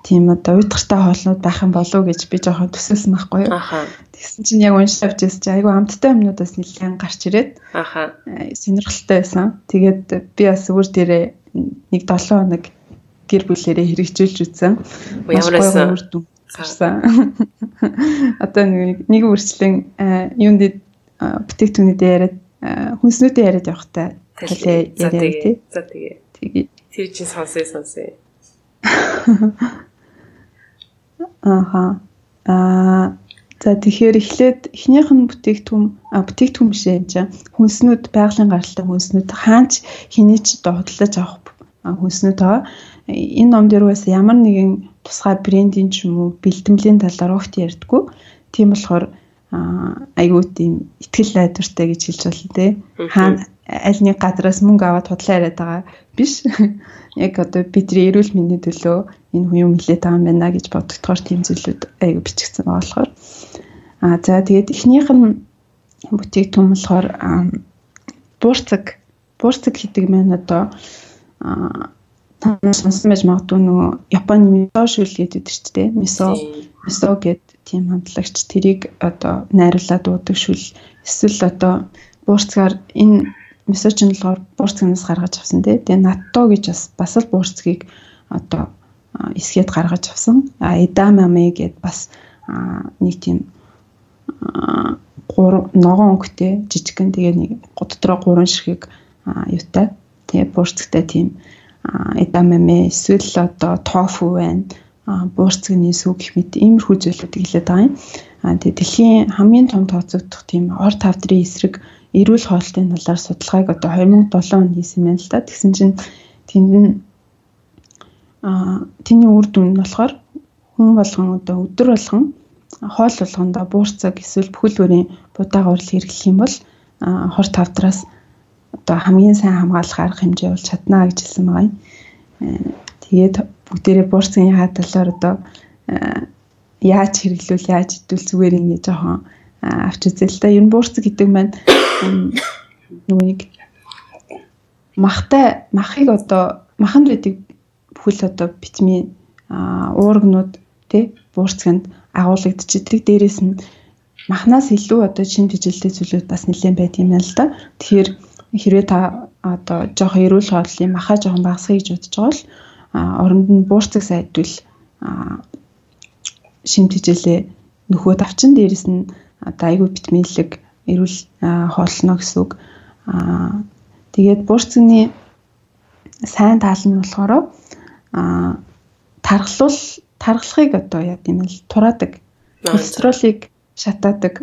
тийм одоо уйдгартай хоолнууд байх юм болов гэж би жоохон төсөөлсөн байхгүй юу. Тэгсэн чинь яг уншиж авч ирсэн чинь айгүй амттай юмнуудаас нэлээд гарч ирээд. Аха. Сонирхолтой байсан. Тэгээд би бас өөр дээрээ нэг 7 хоног гэр бүлээрээ хэрэгжүүлж үзсэн. Ямарсан гарсан. Одоо нэг нэг үрчлэн юунд бүтээгтүүнүүд яриад хүнснүүдээ яриад явахтай талээ яриа тий. За тэгээ. Тэгээ. Тэр чинь сонсъё сонсъё. Ааха. Аа за тэгэхээр эхлээд эхнийх нь бүтээгдэхүүн бүтээгдэхүүн биш юм чинь хүнснүүд байгалийн гаралтай хүнснүүд хаач хэний ч худалдаж авах хүнснүүд байгаа. Энэ ном дээр бас ямар нэгэн тусгай брендийн ч юм уу бэлтгэмлийн талаар огт ярьдаггүй. Тийм болохоор айгүй тийм ихтгэл найдвартай гэж хэлж болно те. Хаана аль нэг газраас мөнгө аваад худлаа яриад байгаа биш. Яг одоо бидний эрүүл мэндийн төлөө энэ хүн юм хэлээд байгаа юм байна гэж боддогдохоор тийм зүйлүүд айгүй бичигдсэн байгаа болохоор. Аа за тэгээд эхнийх нь бүтээгдэхүүн болохоор буурцаг буурцаг гэдэг маань одоо та сонсон байж магадгүй нөгөө Японы мисо шүл гэдэг чинь дээ. Мисо мисо гэдэг тийм хамтлагч тэрийг одоо найруулад уудаг шүл эсвэл одоо буурцгаар энэ ч нь болохоор буурцгаас гаргаж авсан тий. Тэгээ натто гэж бас бас л буурцгийг одоо эсгээд гаргаж авсан. А эдамаме гэд бас нэг тийм ногоон өнгөтэй жижигэн тэгээ нэг дотроо гурван ширхэг юутай. Тэгээ буурцгтай тийм эдамаме эсвэл одоо тофу байна. буурцгийн сүг гэх мэт иймэрхүү зүйлүүдийг хэлээд байгаа юм. Аа тэгээ дэлхийн хамгийн том тооцогдох тийм ор тавдрын эсрэг эрүүл хоолтын талаар судалгааг одоо 2007 онд хийсэн байна л да. Тэгсэн чинь тэнд нь аа тэний үр дүн нь болохоор хүн болгон одоо өдөр болгон хоол болгондоо буурцаг эсвэл бүхэл бүрийн будаага урал хэрэглэх юм бол хор тавдраас одоо хамгийн сайн хамгаалах арга хэмжээ бол чадна гэж хэлсэн байгаа юм. Э, тэгээд бүгдээрээ буурцгийн хаа талаар одоо яаж хэрэглүүл яаж идвэл зүгээр ингэ жоохон авч үзээ л да. Ер нь буурцаг гэдэг маань нөгөө нэг махтай махыг одоо маханд байдаг бүхэл одоо витамин уургнууд тий буурцганд агуулгадчихдаг. Дээрээс нь махнаас илүү одоо шин тэжилтэй зүйлүүд бас нэлээд байт юм байна л да. Тэгэхээр хэрвээ та одоо жоох эрүүл хооллын маха жоохон багасгая гэж бодож байгаа бол оронд нь буурцаг сайдвал шин тэжилээ нөхөд авчин дээрээс нь одоо айгүй витаминлэг эрүүл хоолно гэсэн үг. Аа тэгээд буурцганы сайн тал нь болохоор аа тархлуул тархлахыг одоо яа гэм л тураадаг. Холестеролыг шатаадаг.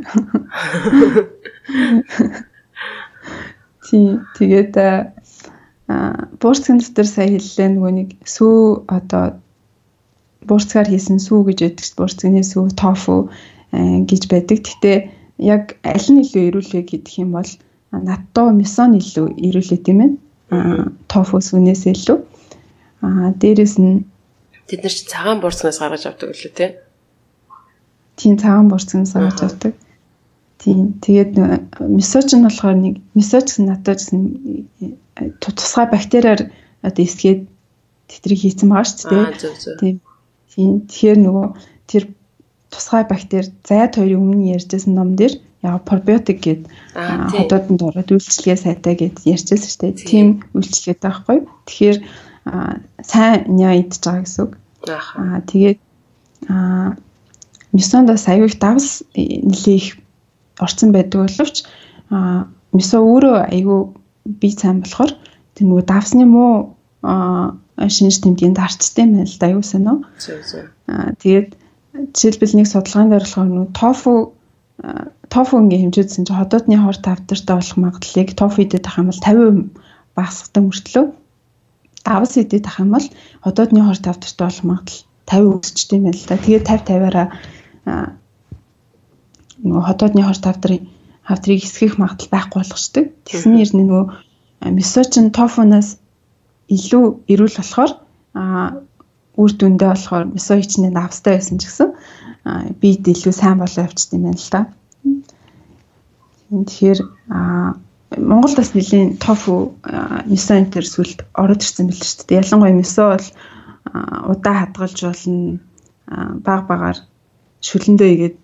Тий, тэгээд аа буурцгийн дотор сая хэллээ нөгөө нэг сүү одоо буурцгаар хийсэн сүү гэж чинь буурцгийн сүү, тофу гэж байдаг. Гэтэ яг аль нь илүү эрүүлвэ гэдэг юм бол натто мисон илүү эрүүлээ тийм ээ. Аа тофу сүнээс илүү. Аа дээрэс нь тэд нар чи цагаан бурцнаас гаргаж авдаг үлээ тий. Тийм цагаан бурцнаас гаргаж авдаг. Тийм тэгээд мисоч нь болохоор нэг мисоч гэсэн натто гэсэн тусгай бактериар одоо эсгээд тэтрийг хийцэн байгаа шүү дээ. Тийм. Тийм. Тэгэхээр нөгөө тэр тусгай бактери зайд хоёрын өмнө ярьжсэн ном дээр яг пробиотик гэд хотодонд ороод үйлчлэгээ сайтай гэд ярьжсэн шүү дээ. Тийм үйлчлэгээ таахгүй. Тэгэхээр сайн няа идж байгаа гэсэн үг. Аа тэгээд аа мисондос аюул давс нэлээх орцсон байдаг боловч аа мисо өөрөө аюу бие сайн болохоор тэр нөгөө давсны муу шинж тэмдгийн дарцтай юм байна л да аюу сайн уу. Аа тэгээд жишээлбэл нэг судалгаанд оруулахаар нүү тофу тофу ингээ хэмжээдсэн чинь ходоодны хор тавтартай болох магадлалыг тофу идэт ах юм бол 50% багасгадаг мөртлөө давс идэт ах юм бол ходоодны хор тавтартай болох магадлал 50 өсчтэй юм байна л да. Тэгээд 50 50-аараа нөгөө ходоодны хор тавдрын хавдрыг эсгэх магадлал байхгүй болгочдөг. Тэгснээр нөгөө месочин тофунаас илүү эрүүл болохоор үр дүндээ болохоор мисо хичнээн австай байсан ч гэсэн бид илүү сайн болоо явчихсан юм байна л да. Тэгэхээр Монголд бас нэлийн тофу мисо энтер сүлд ороод ирсэн байл шүү дээ. Ялангуяа мисо бол удаа хадгалж болно баг багаар шүлэндөө игээд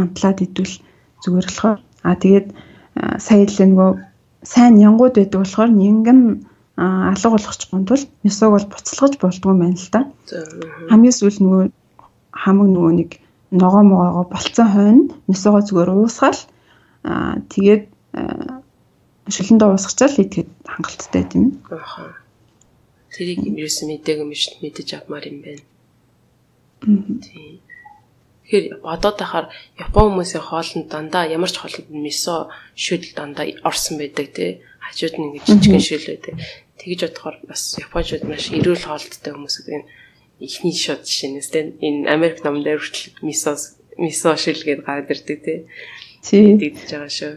амтлаад идвэл зүгээр болохоор а тэгээд сая л нөгөө сайн янгууд байдаг болохоор нингэн алга болгочихгүй тул мисог бол буцалгаж болдгоо юм байна л да. Хамгийн сүүл нөгөө хамаг нөгөө нэг ногоо могоогоо болцсон хойно мисогоо зүгээр уусгаал аа тэгээд шүлэндээ уусгачаал идэхэд хангалттай тийм. Аха. Тэрийг ерөөсөө мэдээг юм биш мэдэж авмаар юм байна. Тийм. Тэгэхээр бодоод байхаар Япон хүмүүсийн хоолнд дандаа ямар ч хоолнд мисо шүдэл дандаа орсон байдаг тий. Хажууд нь ингэж жижигэн шүл байдаг. Тэгж бодохоор бас Япончууд маш эрүүл хоолттой хүмүүс гэдэг ихний шууд жишээнээс тий. Энэ Америк номон дээр хүртэл мисо мисо шүл гэдээ гараад ирдэг тий. Тий. Тэгж байгаа шүү.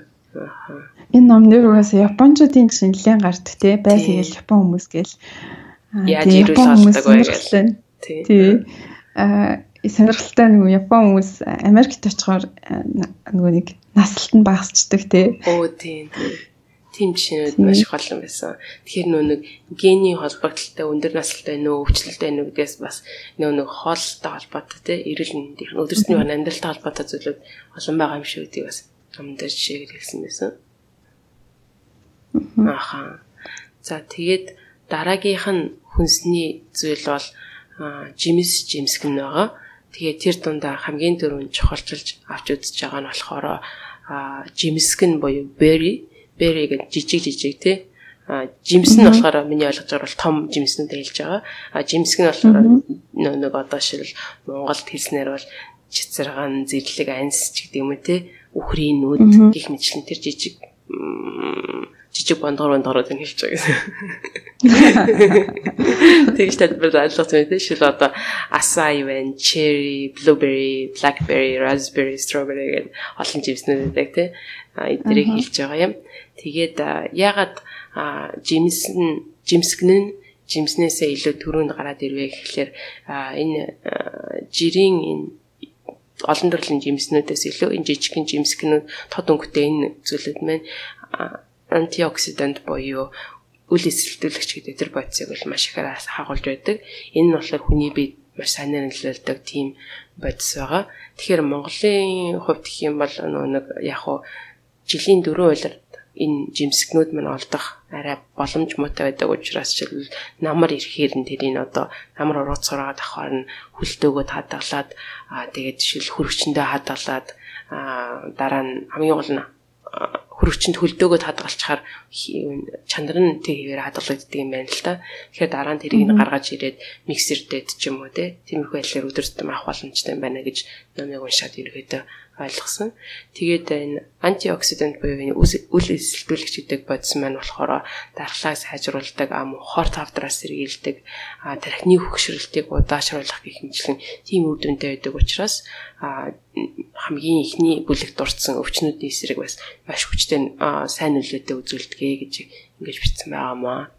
Энэ номнэр угаасаа Япончуудын шинэлэн гардаг тий. Бай тэгэл Япон хүмүүс гээл. Яаж эрүүл хоолтойг гэл. Тий. Аа сонирхолтой нэг Япон хүмүүс Америкт очихоор нөгөө нэг насалт нь багасчдаг тий. Оо тийм тийм. Жишээнүүд маш их олон байсан. Тэгэхээр нөө нэг гений холбогдлолтой өндөр насалтай нөө өвчлөлтэй нөө гэдгээс бас нөө нэг хоолтой холбоотой тий. Эрүүл мэндийн өдөрсний бан амьдралтай холбоотой зүйлүүд олон байгаа юм шиг үгүй бас амдэр жишээгээр хэлсэн байсан. Аха. За тэгээд дараагийнх нь хүнсний зүйл бол жимс жимсгэн байгаа. Тэгээ тэр дундаа хамгийн дөрөв чухалчилж авч үзэж байгаа нь болохоор жимсгэн буюу berry berry гэж жижиг жижиг тий жимс нь болохоор миний ойлгож байгаа бол том жимснүүд хэлж байгаа. А жимсг нь болохоор нэг одоо шил Монголд хэлснээр бол чицэрган, зэрлэг, анс ч гэдэг юм уу те. Үхрийн нүд гих мэтлэн тэр жижиг жижиг бондгор бондгороо тань хэлж байгаа гэсэн. Тэгж тайлбар ойлгох юм тийм шил одоо acai байна, cherry, blueberry, blackberry, raspberry, strawberry гэдэг олон жимснүүд байдаг тийм. А эдгэрийг хэлж байгаа юм. Тэгээд ягаад жимс нь жимсгэн нь жимснээсээ илүү төрөнд гараад ирвэ гэхлээр энэ жирийн энэ олон төрлийн жимснүүдээс илүү энэ жижигхэн жимсгнүүд тод өнгөтэй энэ зүйлүүд маань антиоксидант буюу үл эсэлтүүлэгч гэдэг тэр бодисыг бол маш ихээр хагуулж байдаг. Энэ нь болохоор хүний бие маш сайн нөлөөлдөг тийм бодис байгаа. Тэгэхээр Монголын хувьд гэх юм бол нэг яг хуу жилийн дөрөв улирд энэ жимсгнүүд мань олдох арай боломж муутай байдаг учраас жишээл намар ирэхээр нь тэрийг одоо намар урууц сураад авахаар нь хүлтэөгөө хадгалаад аа тэгээд жишээл хөрөгчөндөө хадгалаад аа дараа нь хамгийн гол нь хөрөгчөнд хөлдөөгөө хадгалчихаар чанар нь тэг хэвээр хадгалагддаг юм байна л да. Тэгэхээр дараа нь тэрийг гаргаж ирээд миксер дээд ч юм уу те. Тиймэрхүү байдлаар өдөртөм авах боломжтой байна гэж номыг уншаад ерөөдөө ойлгосон. Тэгээд энэ антиоксидант буюу энэ үл эсэлтүүлэгч гэдэг бодис маань болохоор дархлаа сайжруулдаг, ам хор тавдраас сэргийлдэг, тархины хөгшрөлтийг удаашруулах гэх мэтлэн тийм үр дүнтэй байдаг учраас хамгийн ихний бүлэгт дурдсан өвчнүүдийн эсрэг бас маш хүчтэй сайн нөлөөтэй үзүүлдэг гэж ингэж бичсэн байгаамаа.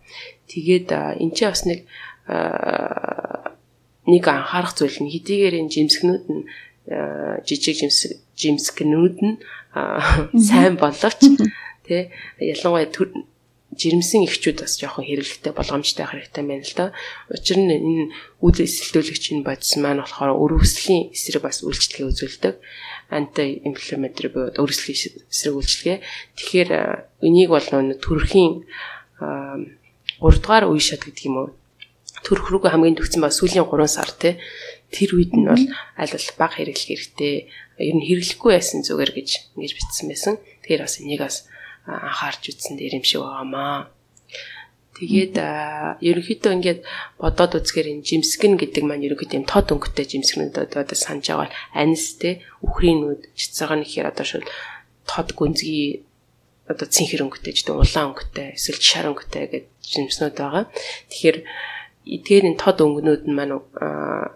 Тэгээд энэ ч бас нэг нэг анхаарах зүйл нь хэдийгээр энэ жимсгнүүд нь жижиг жимсэг жимскнүүд нь сайн боловч тий ялангуяа жирэмсэн эхчүүд бас жоохон хэрэгэлтэй болгоомжтой хэрэгтэй байна л да. Учир нь энэ үйл эсэлтүүлэгч нь бодис маань болохоор өрөвслийн эсрэг бас үйлчлэгээ үзүүлдэг. Анти инфламатори буюу өрөвслийн эсрэг үйлчлэгээ. Тэгэхээр энийг бол төрхийн 3 дугаар үе шат гэдэг юм уу? Төрх рүүгээ хамгийн төгсөн ба сүүлийн 3 сар тий тэр үед нь бол аль болох баг хэрэглэх хэрэгтэй. Ер нь хэрэглэхгүй байсан зүгээр гэж ингэж бичсэн байсан. Тэгэхээр бас энийг бас анхаарч үзсэн дээр юм шиг байгаамаа. Тэгээд ерөнхийдөө ингээд бодоод үзэхээр энэ жимсгэн гэдэг маань ерөнхийдөө юм тод өнгөтэй жимсгэнүүд одоо санаж байгаа бол анис те үхрийн нүд чицаага нэхэр одоо шууд тод гүнзгий одоо цэнхэр өнгөтэй гэдэг улаан өнгөтэй эсвэл шар өнгөтэй гэдэг жимснүүд байгаа. Тэгэхээр эдгээр энэ тод өнгөнүүд нь маань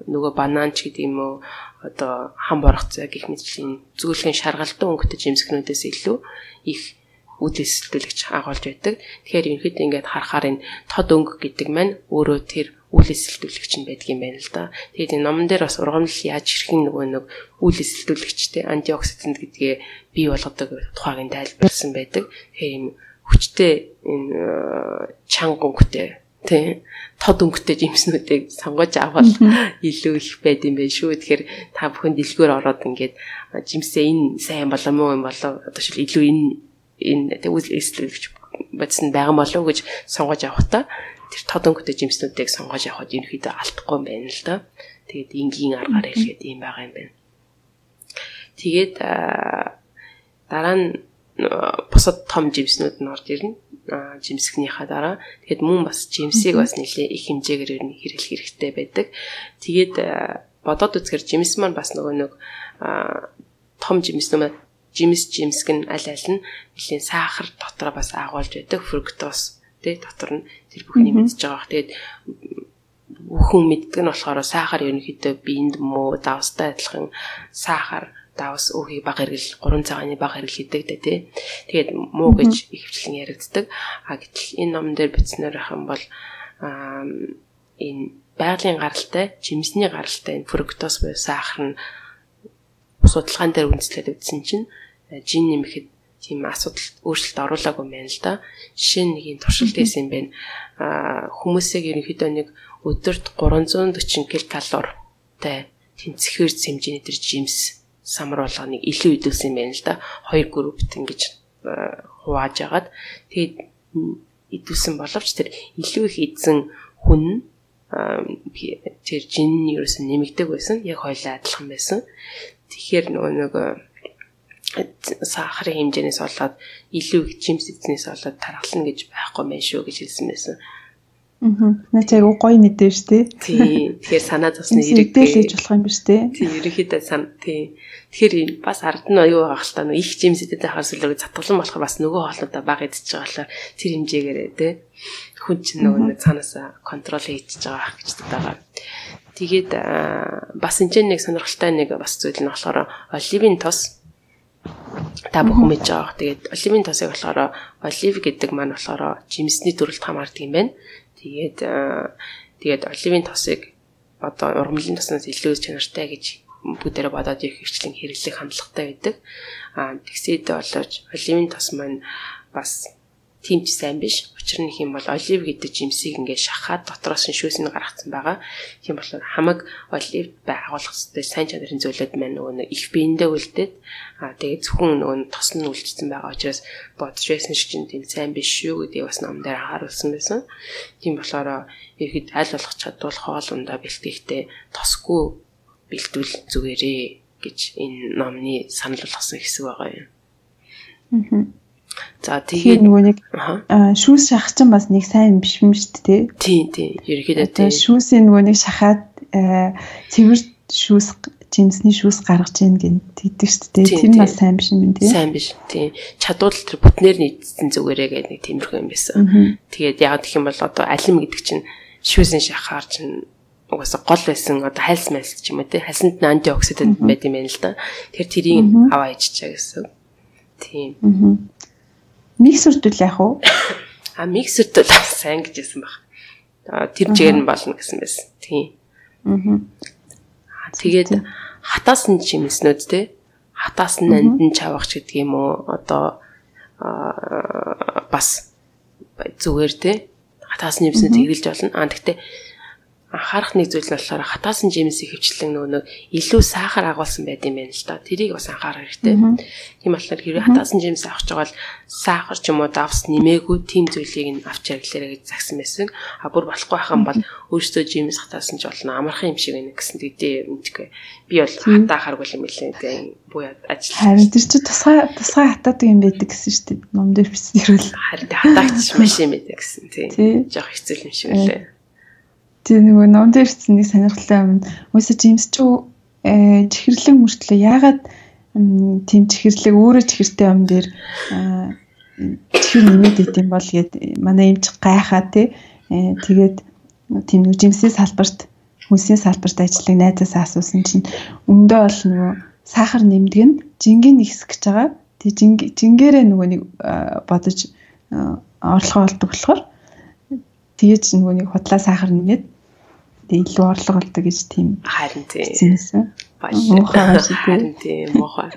нөгөө банан ч гэдэг юм уу одоо хам боргоцоо гих мэтлийн зүгэлгийн шаргалдан өнгөтэй жимсгнүүдээс илүү их үдээсэлтүүлэгч агуулж байдаг. Тэгэхээр ерөнхийдөө ингээд харахаар энэ тод өнгө гэдэг маань өөрөө тэр үйл эсэлтүүлэгч нь байдаг юм байна л да. Тэгээд энэ номон дээр бас ургамал яаж хэрхэн нөгөө нэг үйл эсэлтүүлэгчтэй антиоксидант гэдгээ бий болгодог тухайг тайлбарлсан байдаг. Тэгэхээр юм хүчтэй энэ чанга өнгөтэй тий тод өнгөтэй жимснүүдийг сонгож авал илүү их байд юм байна шүү. Тэгэхээр та бүхэн дэлгүүр ороод ингээд жимсээ энэ сайн болоо муу юм болоо одоо шил илүү энэ энэ тэг үйл эсэлтүүлэгч бодсон байгаа болов уу гэж сонгож авахта тэр тод өнгөтэй жимснүүдийг сонгож авахд ерөөхдөө алдахгүй юм байна л да. Тэгээд энгийн аргаар хэлгээд юм байгаа юм байна. Тэгээд дараа нь бусад том жимснүүд нь орж ирнэ. Жимсгнийхаа дараа тэгэд мөн бас жимсийг бас нэлээ их хэмжээгээр ер нь хэрэглэх хэрэгтэй байдаг. Тэгээд бодоод үзэхээр жимс маань бас нөгөө нэг том жимс нөмө жимс жимсг нь аль аль нь нэлийн сахар дотор бас агуулж байдаг фруктоз тий дотор нь тэр бүхний мэдж байгаа бах. Тэгээд бүхэн мэддэг нь болохоор сахар ерөнхийдөө биед муу давстай адилхан сахар давс өөхий баг хэргэл 3 цагааны баг хэргэл хийдэг дээ тий. Тэгээд муу гэж ихвчлэн яригддаг. А гэтэл энэ ном дээр бичснээр ах юм бол энэ байгалийн гаралтай, жимсний гаралтай энэ фруктоз буюу сахар нь судалгаан дээр үндэслээд өгсөн чинь жин нэмэхэд тийм асуудал өөрчлөлт оруулаагүй байна л да. Жишээ нь нэг юм туршилт хийсэн юм байна. Аа хүмүүсийг ерөнхийдөө нэг өдөрт 340 ккал тэнцэхээр хэмжээний төр жимс самар болгоныг илүү идүүлсэн юм байна л да. Хоёр группт ингэж хувааж агаад тэгээд идүүлсэн боловч тэр илүү их идсэн хүн тэр жин нь ерөөсөн нэмэгдэг байсан. Яг хоёлаа адилхан байсан. Тэгэхээр нөгөө нэг сахарын хэмжээнээс болоод илүү их жимс эзнээс болоод тархална гэж байхгүй мэн шүү гэж хэлсэн байсан. Аа. Наач айгу гоё мэдээ шүү дээ. Тий. Тэгэхээр санаа зовсны л ээж болох юм биш үү? Тий, ерөнхийдөө сан тий. Тэгэхээр бас ард нь аюу байгаа л та нэг их жимсэдэд байхаар сүлэг затгалан болохоор бас нөгөө хоолнуудаа баг идчихэж байгаа болохоор тэр хэмжээгээрээ тий. Хүн чинь нөгөө нэг цаанаасаа контрол хийчихэж байгаа гэж байгаа. Тэгээд бас энэ нэг сонирхолтой нэг бас зүйл нь болохоор оливын тос та бүхэн мэдж байгаа. Тэгээд оливын тосыг болохоор олив гэдэг маань болохоор жимсний төрөлд хамаардаг юм байна. Тэгээд тэгээд оливын тосыг одоо ургамлын тоснаас илүү чанартай гэж бүгдээрээ бодоод их хвчлэн хэрэглэх хандлагатай байдаг. Аа тэгсээд боловч оливын тос маань бас тийм ч сайн биш. Учир нь хэм бол олив гэдэг жимсийг ингээд шахаад дотроос нь шүүсийг гаргацсан байгаа. Тийм болохоор хамаг олив байгуулах хэрэгтэй сайн чанарын зөвлөд маань нөгөө нэг их биендээ үлдээд аа тэгээ зөвхөн нөгөө тос нь үлдсэн байгаа учраас бодож байсан шиг чинь тийм сайн биш шүү гэдгийг бас ном дээр харуулсан байсан. Тийм болохоор ихэд аль болох чадвал хоолундаа бэлтгэхдээ тосгүй бэлтвэл зүгээрээ гэж энэ номны санал болгосон хэсэг байгаа юм. Аа За тэгээд нөгөө нэг шүүс шахах чинь бас нэг сайн биш юм шүү дээ. Тийм тийм. Ерөнхийдөө тийм. Шүүсийн нөгөө нэг шахаад цэвэр шүүс жимсний шүүс гаргаж ийн гэдэг шүү дээ. Тэр нь бас сайн биш юм тийм. Сайн биш. Тийм. Чадвал тэр бүтнээр нийцсэн зүгээрээ гэдэг нэг тиймэрхүү юм байсан. Тэгээд яг гэх юм бол одоо алим гэдэг чинь шүүсийн шахаар чинь угаасаа гол байсан одоо хальс мэлс ч юм уу тий хальсанд нь антиоксидант байт юм байна л да. Тэр тэрийг аваа иччихэ гэсэн. Тийм. Миксерд үл яах вэ? А миксерд бол сайн гэж хэлсэн баг. Тэр жигээр нь болно гэсэн байсан. Тийм. Аа. Тэгээд хатаас нь чимснүүд те. Хатаас нь андин чавагч гэдэг юм уу? Одоо бас зүгээр те. Хатаас нь чимснүүд хэрэгжилж болно. Аа тэгтээ анхаарах нэг зүйл нь болохоор хатаасан жимсийг хөвчлэн нөгөө нэг илүү сахар агуулсан байд юм байна л да. Тэрийг бас анхаарах хэрэгтэй. Тийм болохоор хэрвээ хатаасан жимс авах жагаал сахар ч юм уу давс нэмээгүй тийм зүйлийг нь авч хэрэглээрэй гэж загсан байсан. А бүр болохгүй юм бол өөрөөсөө жимс хатаасан ч болно амархан юм шиг байна гэсэн тэгдээ мэдгүй. Би бол хатаа харгуул юм билээ гэдэг буяа ажил. Харин тэр чи тусгай тусгай хатаадаг юм байдаг гэсэн шүү дээ. Ном дээр бичсэн хэрвэл харин хатаагч маш юм байдаг гэсэн тийм. Жохо хэцүү юм шиг үлээ. Тэгээ нөгөө ном дээр ирсэн нэг сонирхолтой юм. Үгүй Джеймс ч чихэрлэг мөртлөө яагаад тийм чихэрлэг өөрөө чихэртэй юм дээр чихэр нэмээд идэм бол гээд манай эмч гайхаа тий. Э, тэгээд тийм нэг Джеймсийн салбарт хүнсийн салбарт ажилладаг найзаасаа асуусан чинь өндөө бол нөгөө сахар нэмдэг нь жингийн нэгсэх гэж байгаа. Тэгээ жингээрээ нөгөө нэг бодож орлогоо олдог болохоор тэгээд нөгөө нэг худлаа сахар нэмээд тэгээ илүү орлого олдог гэж тийм харин тийм харин тийм муухай.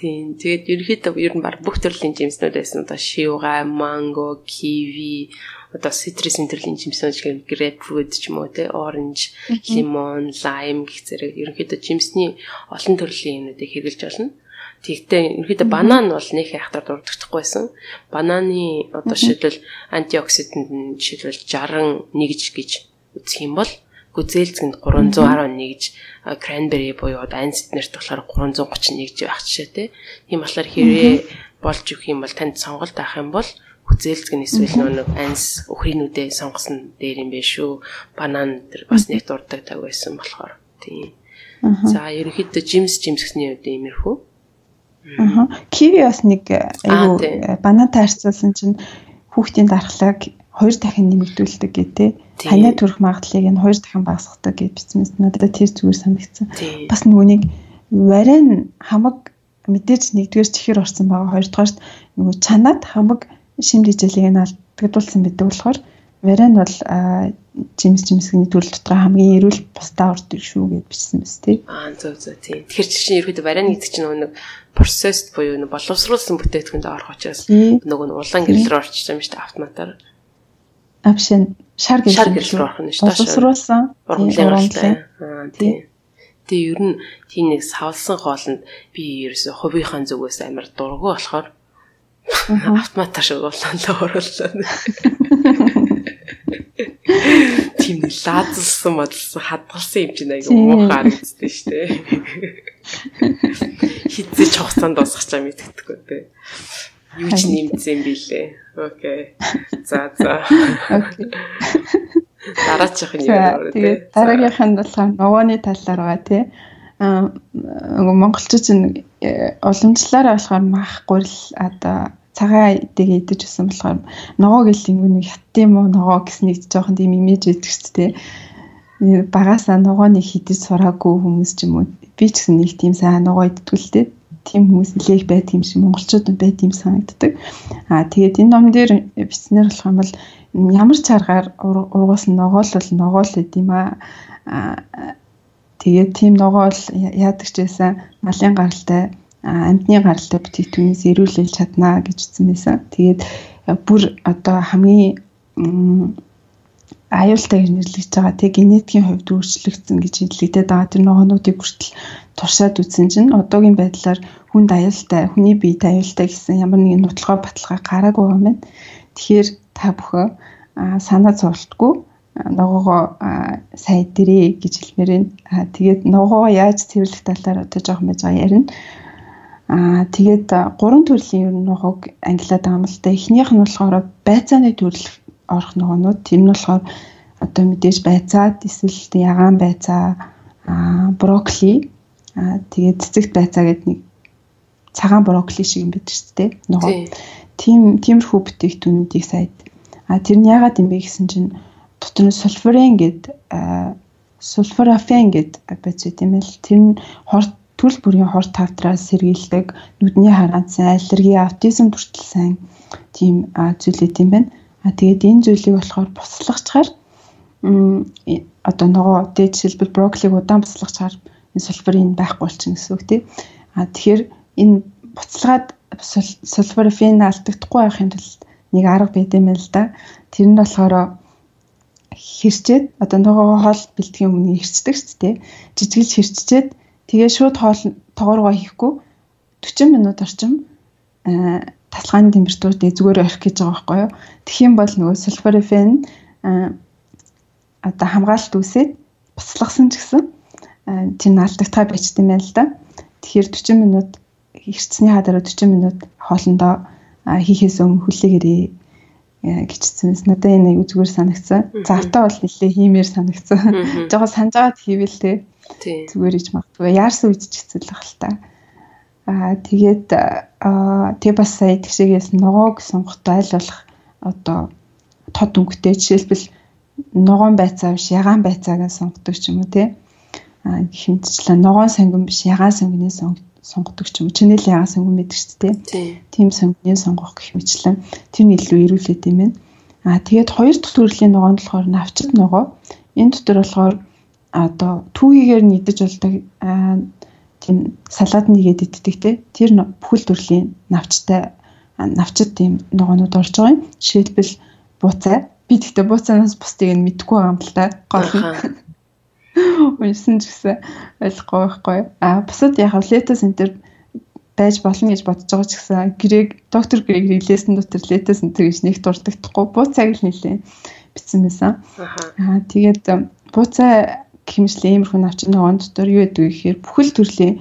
Тийм. Тэгээд ерөнхийдөө ер нь баг бүх төрлийн жимснүүд байсан. Одоо шивга, манго, киви, одоо цитрусийн төрлийн жимснүүд гэх грейпфрут ч юм уу те, оранж, лимон, лайм гэх зэрэг ерөнхийдөө жимсний олон төрлийн юмнуудыг хэрэглэж болно. Тэгтээ ерөнхийдөө банан бол нэг яхтар дурдчихгүй байсан. Бананы одоо шийдвэл антиоксидант нь шийдвэл 61 гэж үзэх юм бол гүзээлцгэнд 311 гэж cranberry буюу ансиднэрт болохоор 331 гэж байх жишээ тий. Тийм болохоор хэрвээ болж өгөх юм бол танд сонголт авах юм бол гүзээлцгэн эсвэл нэг анс өхрийнүүдээ сонгосон дээр юм бэ шүү. Банан тэр бас нэг дурдаг таг байсан болохоор тийм. За ерөнхийдөө жимс жимсгсний үед иймэрхүү. Аа. Киви бас нэг айгу банантай харьцуулсан чинь хүүхдийн дархлааг хоёр дахин нэмэгдүүлдэг гэдэг танай төрөх магадлалыг нь хоёр дахин багасгадаг гэж бичсэн. Надад тэр зүгээр санагдсан. Бас нөгөө нэг варен хамаг мэдээж нэгдүгээр чихэр орсон байгаа. Хоёрдугаарт нөгөө чанаад хамаг шимд хичээлийг нь алдагдуулсан байдаг болохоор варен бол жимс жимсгийн төрөл дотор хамгийн эрүүл бусдаа ордог шүү гэж бичсэн мэс тий. Аа зөв зөв тий. Тэгэхээр чинь ерөөдөө варен гэдэг чинь нэг процессд буюу боловсруулсан бүтээгдэхүүнд орох учраас нөгөө улаан гэрэл рүү орчих юм шүү дээ автоматар. Авшин шар гэрэл шар гэрэл рүү орох нь шүү дээ. Боловсруулсан ургамлын гаралтай. Аа тий. Тэгээ ер нь тийм нэг савлсан хоолнд би ерөөсө хувийнхаа зүгээс амар дургу болохоор автоматар шиг улаанлаа оруулсан. Тийм нэг лаазалсан модалсан хадгалсан юм чинь аягүй муухай харагддаг шүү дээ. Хизээч хугацаанд дуусах чам мэддэхгүй дээ. Юу ч нэмсэн билээ. Окей. За за. Дараачих нь юу вэ? Тэгээд дараагийнх нь болохоор ногооны талаар байгаа тий. Аа монголчууд чинь э, уламжлалаараа болохоор мах гурил одоо цагаан эдэг идэж өссөн болохоор ногоо гэл нэг хят юм уу ногоо гэснийг жоохон тийм имиж өгдөг шүү дээ. Багасаа ногооны хидэж сураагүй хүмүүс ч юм уу би ч гэсэн нэг тийм сайн ногоо дээ. Тийм хүмүүс нэлээх байт юм шиг монголчууд байт юм санагддаг. Аа тэгээд энэ ном дээр бичснээр болох юм бол ямар ч аргаар ургуус ногоол бол ногоол гэд юм аа. Тэгээд тийм ногоол яадаг ч байсан малын гаралтай амьтны гаралтай бүтээгдэхүүнээс эрүүлж чаднаа гэж хэлсэн байсан. Тэгээд бүр одоо хамгийн аюултай нэрлэгдэж байгаа тэг генетикийн хувьд өөрчлөгдсөн гэж хэлэгдээд байгаа тэр ногоонуудыг хүртэл туршаад үзсэн чинь одоогийн байдлаар хүнд аюултай, хүний биед аюултай гэсэн ямар нэгэн нотолгой баталгаа гараагүй юм байна. Тэгэхээр та бүхэн санаа зовлтгүй ногоогоо сая дэрээ гэж хэлмээр байна. Тэгээд ногоогоо яаж цэвэрлэх талаар одоо жоох мэж байгаа ярина. Аа тэгээд гурван төрлийн ер нь ногоог ангилаад байгаа юм л да. Эхнийх нь болохоор байцааны төрөл орох ногоонууд. Тэр нь болохоор одоо мэдээж байцаад эсвэл ягаан байцаа, аа брокколи, аа тэгээд цэцэгт байцаа гэдэг нэг цагаан брокколи шиг юм байдаг шүү дээ. Ногоо. Тийм тиймэрхүү бүтээгдэхүүнүүдийг сайд. Аа тэр нь яагаад юм бэ гэсэн чинь дотор нь сульфурен гэдэг сульфурафен гэдэг байц үт юм л тэр нь хорт төрөл бүрийн хорт тавтраас сэргийлдэг нүдний хараанцсан аллерги аутизм хүртэл сайн тийм зүйл үт юм байна. А тэгээд энэ зүйлийг болохоор буцлагчаар одоо нөгөө дээд жишээлбэл брокколиг удаан буцлагчаар энэ сульфурин байхгүй болчихно гэсэн үг тийм. А тэгэхээр энэ буцалгаад сульфурфин алдагдахгүй байхын тулд нэг арга байд юм л да. Тэр нь болохоор хэрчээд одоо нөгөө хоол бэлтгэхийн өмнө хэрчдэг шүү дээ. Жижиглж хэрччээд Тэгээ шууд хоол тоогооргоо хийхгүй 40 минут орчим тасалгааны температурт зүгээр орхих гэж байгаа байхгүй юу. Юм бол нөгөө сульфорифен одоо хамгаалалт үүсээд буцлагсан ч гэсэн тэр наалдагтай байж тийм байл л да. Тэгэхээр 40 минут хэрцсэний хадараа 40 минут хоолндоо хийхээс өмнө хүлээгээрээ гिचсэн. Надад энэ аягүй зүгээр санагцсан. Завтаа бол нэлээ хиймээр санагцсан. Жохоо санаж аваад хийвэл тээ Зүгээр иж магадгүй. Яарсан үед ч хэцүү л хэл та. Аа тэгээд тэг бас сая тэгшээс ногоог сонгоход айл болох одоо тод өнгөтэй жишээлбэл ногоон байцаа биш ягаан байцаагаа сонгодог ч юм уу те. Аа хэмтчлэн ногоон сонгон биш ягаан сонгоны сонгодог ч юм. Чинэл ягаан сонгон мэддэг шүү дээ. Тийм сонгоны сонгох гэх мэтлэн тэр нь илүү эрүүлээд юм байна. Аа тэгээд хоёр дахь төрлийн ногоон болохоор навчит ногоо. энэ дотор болохоор одоо түүхийгээр нийдэж болдог тийм салаад нэгээд иддэг те тэр бүхэл төрлийн навчтай навчит тийм ногоонууд орж байгаа юм. Жишээлбэл бууцай. Би тэгтээ бууцаанаас бусдыг нь мэдгүй байгаа юм л та. Гол. Уншсан ч гэсэн ойлгохгүй байхгүй. А бусад яг энэ төр байж болно гэж бодож байгаа ч гэсэн грек доктор грек релэсэн дотор летос энэ гэж нэг дурддагхгүй бууцайг л нэлээ бичсэн байсан. Аа тэгээд бууцай хэмжлээ иймэрхүү навчин ногоон дотор юу гэдэг вэ гэхээр бүхэл төрлийн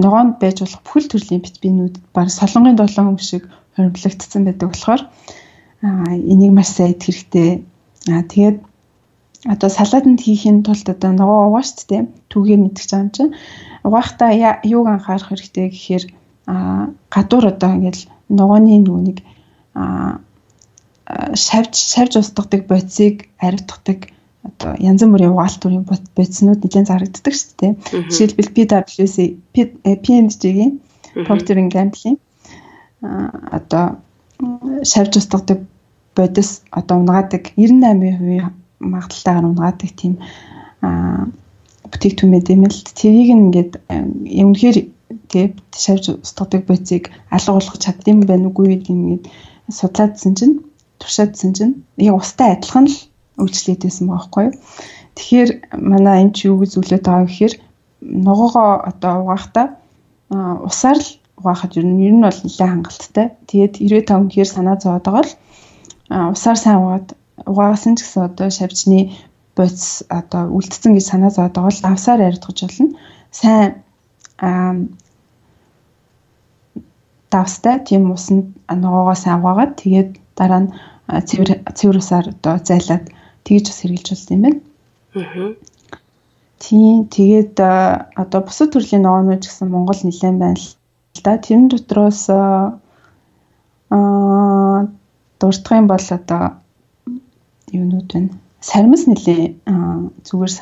ногоонд байж болох бүхэл төрлийн витаминууд баг солонгын долоон шиг хоригдлогдсон байдаг болохоор энийг маш сайн идэх хэрэгтэй. Аа тэгээд одоо салаатанд хийхин тулд одоо ногоо угаа шүү дээ. Түүгээр мэдчих жаам чинь. Угаахтаа юуг анхаарах хэрэгтэй гэхээр гадуур одоо ингээл ногооны нүунийг аа шавж шавж устгадаг бодисыг аривтгадаг одоо янз бүрийн угаалт төрийн бодиснууд нэлээд зарагддаг шүү дээ. Жишээлбэл PwC PNG-ийн Procter & Gamble-ийн одоо шавж устгадаг бодис одоо унгаадаг 98% магадaltaйгаар унгаадаг тийм бүтээгдэхүүнүүд юм л тэрийг ингээд үнэхээр тэгээд шавж устгадаг бодисыг алга болгох чаддсан байх үгүй гэдэг ингээд судлаадсан чинь туршаадсан чинь яг устай адилхан л үйлчлэгдсэн байгаа байхгүй юу. Тэгэхээр манай энэ чи юу гэж зүйлээд байгаа гэхээр ногоогоо одоо угаахтаа усаар л угаахад ер нь ер нь бол нэлээд хангалттай. Тэгээд 95 гэхээр санаа зовоод байгаа л усаар сайн угаад угаагасан ч гэсэн одоо шавжны бодис одоо үлдсэн гэж санаа зовоод байгаа л авсаар ярдгаж болно. Сайн давстай тийм усанд ногоогоо сайн угаагаад тэгээд дараа нь цэвэр цэвэр усаар одоо зайлаад тэгж бас хэрглэж болсон юм байна. Аа. Тийм тэгээд одоо бусад төрлийн ногоонууд гэсэн Монгол нэлээд байна л да. Тэрэн дотроос аа дурдах юм бол одоо юунууд байна. Сармис нэлээ зүгээр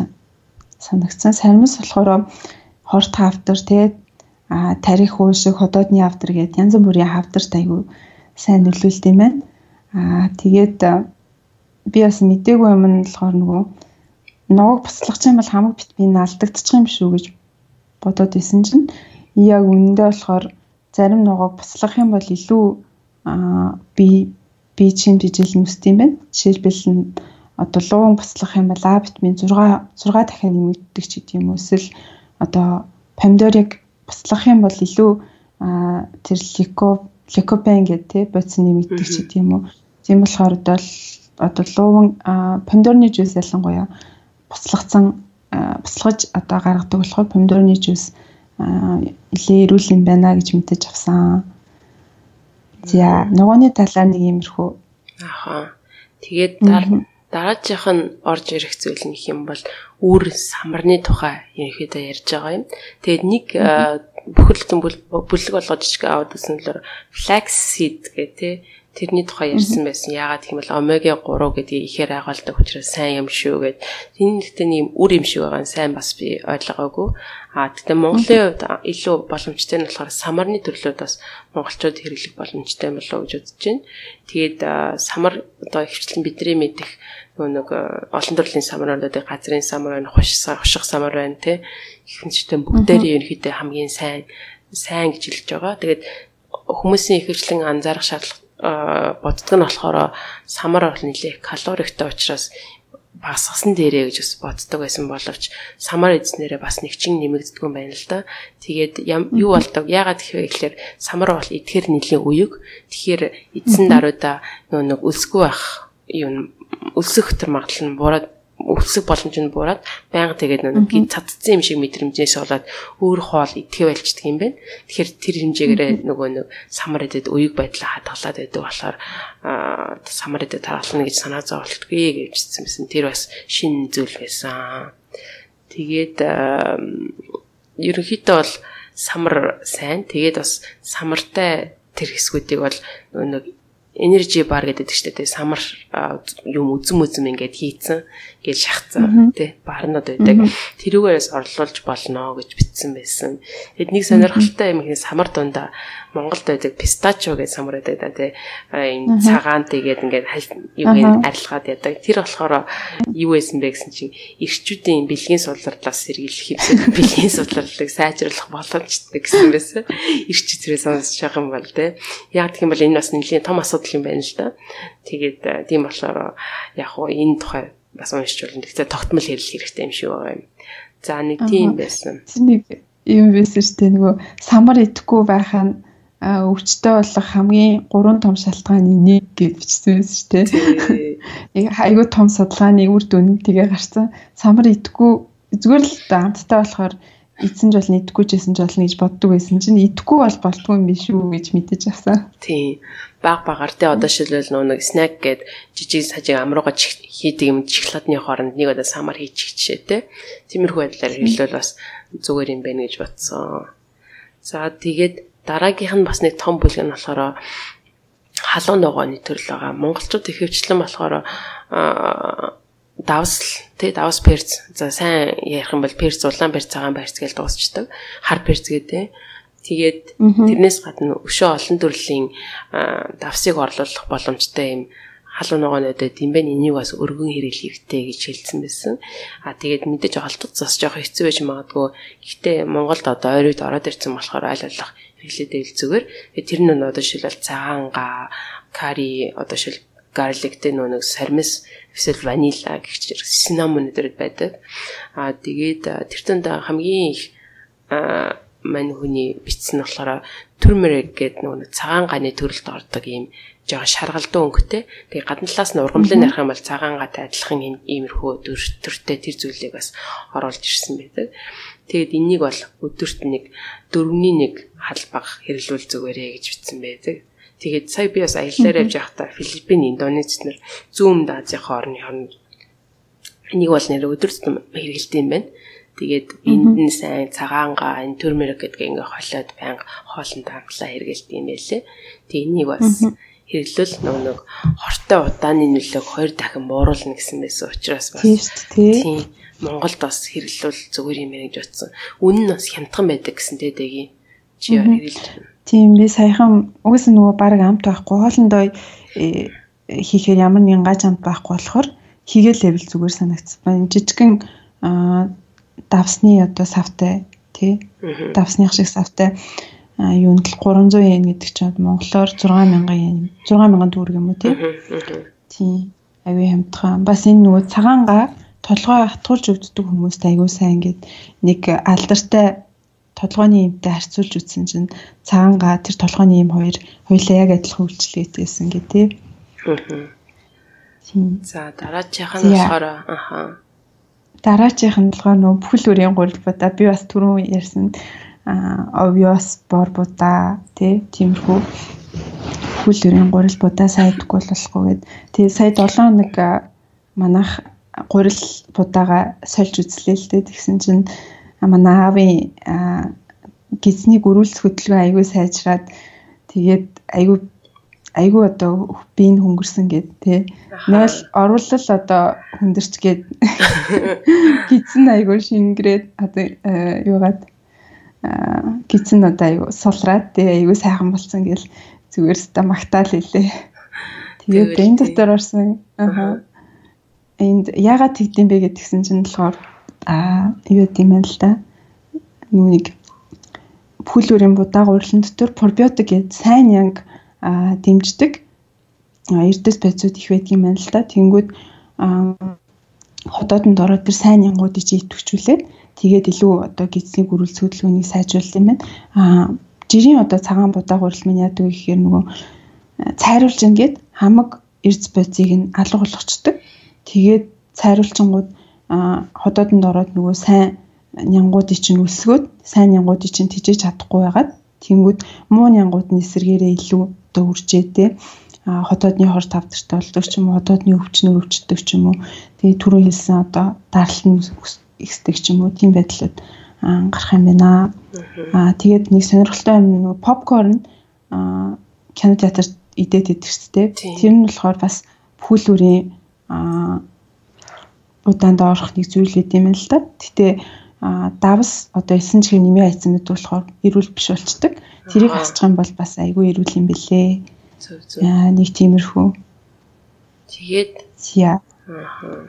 санагдсан. Сармис болохоор хорт хавтар те а тарих уушиг ходоодны хавтар гэдэг янз бүрийн хавтарт аягүй сайн нөлөөлт юм байна. Аа тэгээд би бас мдээгүй юм нь болохоор нөгөө ноог буцлах юм бол хамаг бит би наалдагдчих юм шүү гэж бодоод исэн чинь яг үнэндээ болохоор зарим ногоог буцлах юм бол илүү би би чин жижиг нүст юм байна. Жишээлбэл одоо луун буцлах юм бол А витамин 6 6 дахин нэмэгддэг ч гэдэг юм. Эсвэл одоо помидорыг буцлах юм бол илүү тэр лико ликопен гэдэг тий бодис нэмэгддэг ч гэдэг юм уу. Тийм болохоор одоо одоо луун помидорны жуус ялангуяа буцлагцсан буцлагж одоо гаргадаг болохоор помидорны жуус нэлээ эрүүл юм байна гэж мэдэж авсан. За ногооны талаар нэг иймэрхүү. Аха. Тэгээд дараачих нь орж ирэх зүйл нь юм бол үр самарны тухай ерөнхийдөө ярьж байгаа юм. Тэгээд нэг бүхэл бүтэн бүлэг болгож жишг аваад үснэлээр flaxseed гэх тээ тэрний тухай ярьсан байсан. Яагаад бол омега 3 гэдгийг ихээр агуулдаг учраас сайн юм шүү гэд. Энэ нэгтээ нэм үр юм шиг байгаа нь сайн бас би ойлгоогүй. А тэгтээ Монголын хувьд илүү боломжтой нь болохоор самарны төрлүүд бас монголчууд хэрэглэх боломжтой юм болоо гэж үзэж байна. Тэгээд самар одоо ихвчлэн бидний мэдих нөгөө нэг олон төрлийн самар байна. Газрын самар байна, хушсаа, хуших самар байна тий. Ихэнхдээ бүгдээрээ ерөнхийдөө хамгийн сайн сайн гэж хэлж байгаа. Тэгээд хүмүүсийн ихвчлэн анзаарах шаардлага боддог нь болохоор самар бол нэлээ калориктэй учраас багсгасан дээрээ гэж бас боддог байсан боловч самар эзнэрээ бас нэг чин нэмэгддэг юм байна л да. Тэгээд юу болдог? Яагаад гэхээр ихлээр самар бол эдгээр нэлийн үег. Тэгэхээр эзэн даруйда нөө нэг өлсгүй байх юм өлсөх төр магадлал нь буруу өвсөх боломж нь буураад байнга тэгээд нэг гин цадцсан юм шиг мэдрэмжээс болоод өөр хоол идэхэ байлждаг юм байна. Тэгэхээр тэр хэмжээгээрээ нөгөө нэг самар эдэд үеиг байдлаа хадгалаад байдаг болохоор самар эдэд тархална гэж санаа зовлтгүй гэвчсэн байсан. Тэр бас шин зүйл байсан. Тэгээд ерөнхийдөө бол самар сайн. Тэгээд бас самартай тэр хэсгүүдийг бол нэг energy bar гэдэг чинь тэгээ самар юм үзм үзм ингээд хийцэн гэж шахацсан тий барнууд байдаг. Тэрүүгээрээс орлуулж болно гэж бичсэн байсан. Тэгэд нэг сонирхолтой юм хин самар дундаа Монголд байдаг пистачо гэж самар байдаг да тий. Энэ цагаан тэгээд ингээд юу юм арилгаад ядаг. Тэр болохоор юу байсан бэ гэсэн чинь ирчүүдийн бэлгийн судлалаас сэргийлэх хэвсэг бэлгийн судлалыг сайжруулах боломжтой гэсэн байсан. Ирчүүдрээ сонсож байгаа юм бол тий. Яг гэх юм бол энэ бас нэлийн том асуудал юм байна л да. Тэгээд тийм болохоор яг уу энэ тухай бас уншиж болно. Тэгтээ тогтмол хэрэл хэрэгтэй юм шиг байгаа юм. За нэг тийм байсан. Нэг юм байсан шүү дээ нөгөө самар идэхгүй байх нь өвчтөй болох хамгийн гурван том шалтгааны нэг гэж бичсэн байсан шүү дээ. Айгуу том судалгааны үр дүн тэгээ гарсан. Самар идэхгүй зүгээр л амттай болохоор эзэн жол идэхгүй жисэн жол гэж боддог байсан чинь идэхгүй бол болтгүй юм биш үү гэж мэдэж авсан. Тийм. Баг багаар те одоо шилбэл нэг снэк гээд жижиг сажиг амрууга хийдэг юм шоколадны хооронд нэг удаа самар хийчих жишээ те. Тиймэрхүү байдлаар хэлвэл бас зүгээр юм байна гэж бодсон. За тэгээд дараагийнх нь бас нэг том бүлэг нь болохоор халуун ногооны төрөл байгаа. Монголчууд их хөвчлэн болохоор давс тий давс перц за сайн ярих юм бол перц улаан перц цагаан перц гэж дуусчдаг. Хар перц гэдэг. Тэгээд тэрнээс гадна өшөө олон төрлийн давсыг орлуулах боломжтой юм халуун ногоонуудад юм байна энийг бас өргөн хэрэглэх хэрэгтэй гэж хэлсэн байсан. А тэгээд мэдээж олдох зас жоох хэцүү байж магадгүй. Гэхдээ Монголд одоо ойрууд ороод ирсэн болохоор аль болох хэрэглээдээ ил зүгээр. Тэр нь одоо шилбэл цагаанга, кари одоо шил гарликтэй нэг сармис эсвэл ванила гэх чир синамон өдрөд байдаг. А тэгээд тэр тунд хамгийн их мань хүний бичсэн болохоор турмерик гэдэг нэг цагаан ганы төрөлд ордог юм жоохон шаргалдуу өнгөтэй. Тэгээ гадна талаас нь ургамлын нарах юм бол цагаангатай адилхан иймэрхүү төртэй тэр зүйлийг бас оруулж ирсэн байдаг. Тэгээд энийг бол өдөрт нэг дөрөвний нэг халбаг хэрэглүүл зүгээрээ гэж бичсэн байдаг. Тэгээд сая би бас аяллаар явж байхдаа Филиппин, Индонез нар зүүн Азийн хоороны хооронд энийг бол нэр өдөрт хэрэгэлдэг юм байна. Тэгээд энд нь сайн цагаанга энэ турмерик гэдгийг ингээ холиод байнга хоолнд хамтлаа хэрэгэлдэг юм байлээ. Тэгээ энийг бас хэрэглэл нөгөө нэг хортой удааны нөлөөг хоёр дахин бууруулна гэсэн байсан учраас бас тийм Монголд бас хэрэглэл зүгээр юм байна гэж бодсон. Үнэн нь бас хямдхан байдаг гэсэн тэдэгийн чи хэрэглэж. Тийм би саяхан угсаа нөгөө баг амт байхгүй хоолндоо э, хийхээр ямар нэгэн гаж амт байхгүй болохоор хийгээл левел зүгээр санагдсан. Жижигхэн давсны одоо савтай тий давсных шиг савтай юунд л 300 yen гэдэг чинь монголоор 6000 yen 6000 төгрөг юм уу тий. Тий. Аюу хамтхан. Бас энэ нөгөө цагаанга толгой хатгуулж өгддөг хүмүүст аюу сайн ингээд нэг алдартай толгойн юмтай харьцуулж үзсэн чинь цагаанга тэр толгойн юм хоёр хоёлаа яг адилхан үйлчлэгдсэн гэ тий. За дараачих нь болохоор аха. Дараачих нь болохоор нөгөө бүхэл үрийн гурил бата би бас түрүүн ярьсан obvious бор будаа тий тиймэрхүү хүл өрийн гурил будаа сайдгүй болохгүй гэд. Тий сая 7 хоног манах гурил будаага сольж үзлээ л дээ. Тэгсэн чинь манай аавын гизний гөрүүлс хөдөлгөөн аягүй сайжраад тэгээд аягүй айгүй одоо биеийн хөнгөрсөн гэд тий. Нойл оруулал одоо хүндэрч гээд гизэн айгүй шингрээд одоо юугаад гизэн одоо аюу сулраад тэгээ аюу сайхан болсон гэл зүгээр ста магтаал хэлээ. Тэгээд энэ дотор орсон аа энд яагаад тэгдэм бэ гэдгсэн чинь болохоор аа юу гэм юм л да. Нүг бүхэл бүрийн будааг урилан дотор пробиотик гэж сайн янг дэмждэг эрдэс байцууд их байдгийн байна л да. Тэнгүүд хотоодонд ороод тэр сайн янгуудыг чи идэвхжүүлээд тэгээд илүү одоо гидсний гөрүүл цөдлгөөнийг сайжруулах юм байна. Аа жирийн одоо цагаан будаа гурил минь яадаг гэхээр нөгөө цайруулж ингээд хамаг эрдэс байцыг нь алга болгочдөг. Тэгээд цайруулчингууд ходоодонд ороод нөгөө сайн нянгуудыг чинь өсгөөд сайн нянгуудыг чинь тижээж чадахгүй байгаад тэнгүүд муу нянгууд нь эсэргээрээ илүү одоо үржээ те хотоодны хор тавдартай болдог ч юм уу хотоодны өвчнөр өвчтдөг ч юм уу тэгээ түрүү хэлсэн одоо даралт нь ихсдэг ч юм уу тийм байдлууд гарах юм байна. Аа тэгээд нэг сонирхолтой юм нөгөө попкорн аа кино театрт идээд идэрчтэй. Тэр нь болохоор бас пүүлүүрийн аа удаанд орох нэг зүйл гэдэг юм л да. Гэтэ давс одоо эсэн чихэр нэмээ айцсан мэт болохоор эрүүл биш болчдөг. Тэрийг хасчих юм бол бас айгүй эрүүл юм бэлээ. Зөв зөв. Яа нэг тиймэрхүү. Тэгээд яа. Аа.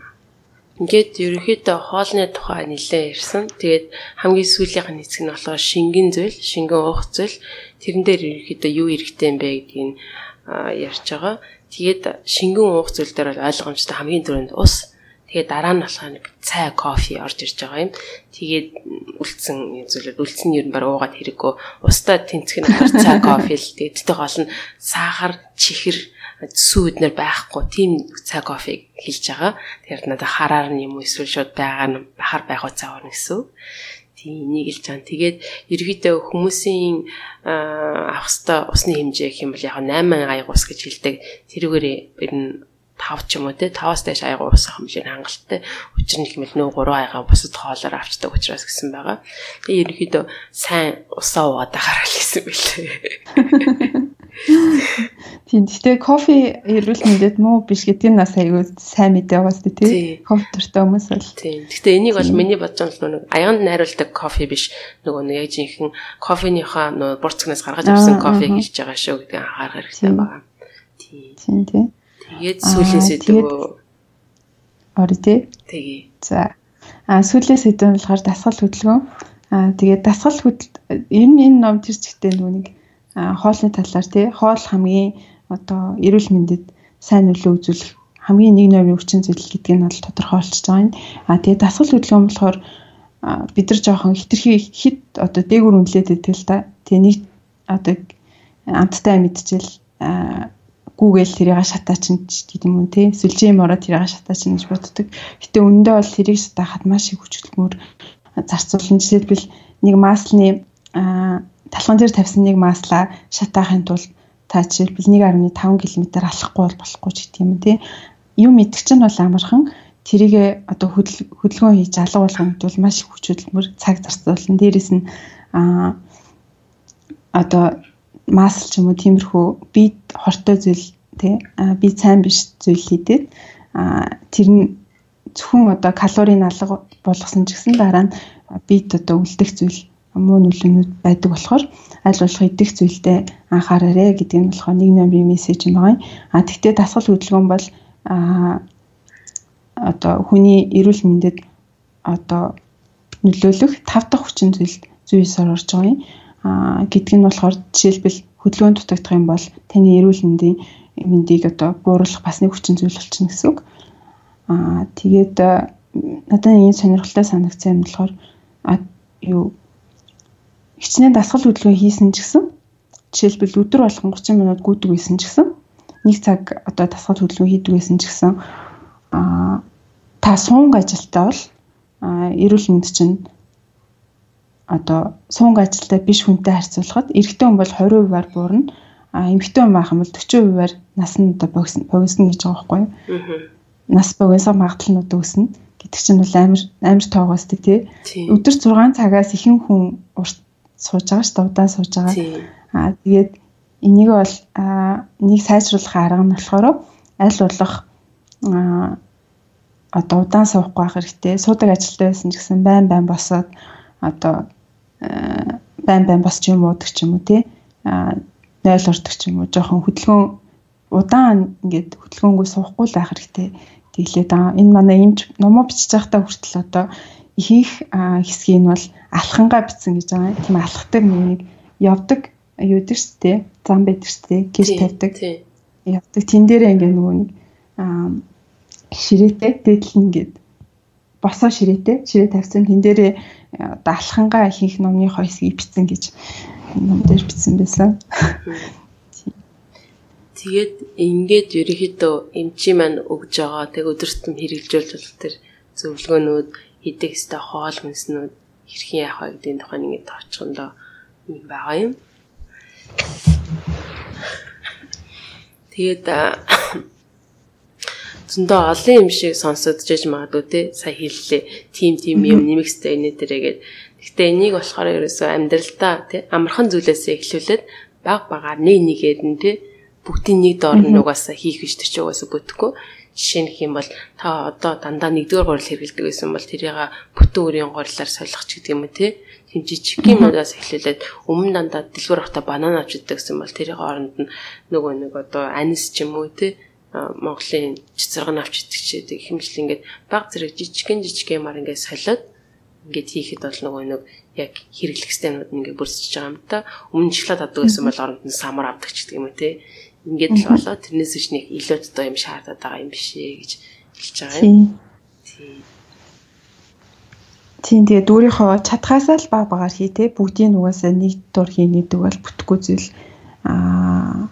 Ингээд ерөнхийдөө хоолны тухай нэлээд ирсэн. Тэгээд хамгийн сүүлийнх нь хэсэг нь болохоор шингэн зүйл, шингэн уух зүйл. Тэрэн дээр ерөнхийдөө юу хэрэгтэй юм бэ гэдгийг ярьж байгаа. Тэгээд шингэн уух зүйл дээр бол ойлгомжтой хамгийн түрүүнд ус. Тэгээд дараа нь болохоор нэг цай, кофе орж ирж байгаа юм. Тэгээд үлдсэн зүйлүүд үлдсэн нь баг уугаад хэрэггүй. Устаа тэнцэх нь цай, кофе л тэгээд гол нь сахар, чихэр сүү эднэр байхгүй тийм цай кофег хэлж байгаа. Тэгэхээр надад хараар нь юм уу эсвэл шууд байгаа нь бахар байх уцаа орно гэсэн. Тийм энийг хэлж байгаа. Тэгээд ерөөдөө хүмүүсийн авах хэвээр усны хэмжээ гэх юм бол яг 8 аяг ус гэж хэлдэг. Тэрүүгээр ер нь 5 ч юм уу те 5-аас дээш аяга уусах хэмжээ хангалттай. Учир нь хэмээл нөө 3 аяга бусад хоолоор авчдаг учраас гэсэн байгаа. Тэгээ ерөнхийдөө сайн усаа уугаад байхаар л гэсэн бэлээ. Тийм. Гэтэ кофе эрүүл мэндэд муу биш гэдгийг нас аягүй сайн мэдээ байгаас тий. Кофе дуртай хүмүүс бол. Тийм. Гэтэ энийг бол миний бодож байгаа нэг аянд найруулдаг кофе биш. Нөгөө нэг яг жинхэнэ кофеныхаа нөгөө бурцгнаас гаргаж авсан кофе хэлж байгаа шүү гэдгийг анхаарах хэрэгтэй байна. Тийм. Тийм. Тэгээд сүүлийн сэдв ори тий. Тэгээ. За. А сүүлийн сэдв нь болохоор дасгал хөдөлгөөн. А тэгээд дасгал хөдөл энэ энэ ном тэр нөгөө нэг хоолны талаар тий хоол хамгийн одоо эрүүл мэндэд сайн нөлөө үзүүлэх хамгийн нэг номын хүчин зүйл гэдгийг нь бол тодорхойлж байгаа юм. А тэгээ дасгал хөдөлгөөн болохоор бид нар жоохон хитрхи хит одоо дээгүр үнэлээд байдаг л та. Тэгээ нэг одоо амттай мэдчихэл гүүгээл тэрийг шатаачин гэдэг юм уу тий. Сүлжээ юм ороо тэрийг шатаачин гэж боддог. Гэтэ өндөө бол тэрийг шатаахад маш их хүчтэй зарцуулна. Жишээлбэл нэг маслны талхан дээр тавьсан нэг маслаа шатаахын тулд та жишээлбэл 1.5 км алахгүй бол болохгүй ч гэдэг юм тий. Юм идэх чинь бол амархан тэрийг одоо хөдөлгөөн хийж алга болгохын тулд маш их хүч хөдөлмөр цаг зарцуулна. Дээрээс нь а одоо масл ч юм уу тиймэрхүү бие хортой зүйл тий би сайн биш зүйл хийдэг а тэр нь зөвхөн одоо калорийн алга болгосон ч гэсэн дараа нь бид одоо үлдэх зүйл муу нөлөөнүүд байдаг болохоор аль болох идэх зүйлдээ анхаараарэ гэдэг нь болохоор нэг номерын мессеж юм байна. А тэгтээ дасгал хөдөлгөөн бол а одоо хүний эрүүл мэндэд одоо нөлөөлөх тав дахь хүчин зүйл зүйсээр орж байгаа юм. Гэдг нь болохоор жишээлбэл хөдөлгөөн дутагдах юм бол таны эрүүл мэндийн мэндийг одоо бууруулах бас нэг хүчин зүйл болчихно гэсэн үг. Аа тэгээд надад энэ сонирхолтой санагдсан юм болохоор юу хичнээн дасгал хөдөлгөөн хийсэн ч гэсэн жишээлбэл өдөр болгон 30 минут гүйдэг байсан ч гэсэн нэг цаг одоо дасгал хөдөлгөөн хийдэг байсан ч гэсэн аа та суунг ажилтаа бол эрүүл мэнд чинь одоо суунг ажилтаа биш хүнтэй харьцуулахад эрэгтэй хүн бол 20%-аар буурна а эмэгтэй хүн байх юм бол 40%-аар нас нь одоо богино гэж байгаа байхгүй юу. Нас богиносоо магадлал нь өснө гэдэг чинь бол амар амар тоогоосдаг тий. Өдөр 6 цагаас ихэнх хүн урт сууж байгаа шүү дээ удаан сууж байгаа. Аа тэгээд энийг бол нэг сайжруулах арга нь болохоор аль болох аа одоо удаан суухгүй байх хэрэгтэй. Суудаг ажилтаа байсан ч гэсэн байн байн босоод одоо байн байн босч юм уудаг ч юм уу тий. Аа 0 ордог ч юм уу жоохон хөдөлгөөн удаан ингээд хөдөлгөөнгөө суухгүй л байх хэрэгтэй. Тэглээд аа энэ манай эмч номоо бичиж байхдаа хүртэл одоо ихэнх хэсгийг нь бол алхангаа битсэн гэж байгаа. Тийм алхдаг нэг явдаг юу гэдэг шүү дээ. Зам байдаг шүү дээ. Гэр тавьдаг. Явдаг. Тэн дээрээ ингээ нөгөө нэг ширээтэй дээдл ингээд босоо ширээтэй ширээ тавьсан. Тэн дээрээ одоо алхангаа ихэнх номны хойсгийг битсэн гэж ном дээр битсэн байсан. Тэгээд ингээд ерөнхийдөө эмчи маань өгж байгаа тэг өдөртөм хэрэгжүүлж болох тэр зөвлөгөөнүүд идэх ёстой хоол хүнснүүд хэрхэн яах вэ гэдэг тухайн ингээд товчхондоо юм байгаа юм. Тэгээд зөндөө олон юм шиг сонсогдож иж магадгүй те. Сая хэллээ. Тим тим юм нэмэгстэй энэ дээрээгээд гэхдээ энийг болохоор ерөөсөө амьдралдаа те амархан зүйлээсээ эхлүүлээд баг багаар нэг нэгээд нь те бүгдийн нэг доор нь угаасаа хийх гэж тэр чинь угаасаа бүтэхгүй. Жишээ нь хэм бол та одоо дандаа нэгдүгээр гурил хэрэглэдэг байсан бол тэрийг бүтэн үрийн гурилаар солих ч гэдэг юм те. Тэм жижиг юмудаас эхлүүлээд өмнө дандаа дэлгүүр авахта банан авч иддэг гэсэн бол тэрийг оронд нь нөгөө нэг одоо анис ч юм уу те Монголын цэцэрэг авч идэх ч гэдэг хэмжил ингээд баг зэрэг жижигэн жижиг юмар ингээд солиод ингээд хийхэд бол нөгөө нэг яг хэрэглэх системүүд ингээд бүрсэж байгаа юм та. Өмнө шоколад авдаг гэсэн бол оронд нь самар авдаг ч гэдэг юм те. Ингээд л болоо тэрнээс биш нэг илүү одоо юм шаардаад байгаа юм биш ээ гэж хэлж байгаа юм. Тийм. Тийм тэгээд өөрийнхөө чадхаасаа л баг багаар хий те бүгдийн нугасаа нэг дур хий нэгдэг бол бүтэхгүй зүйл аа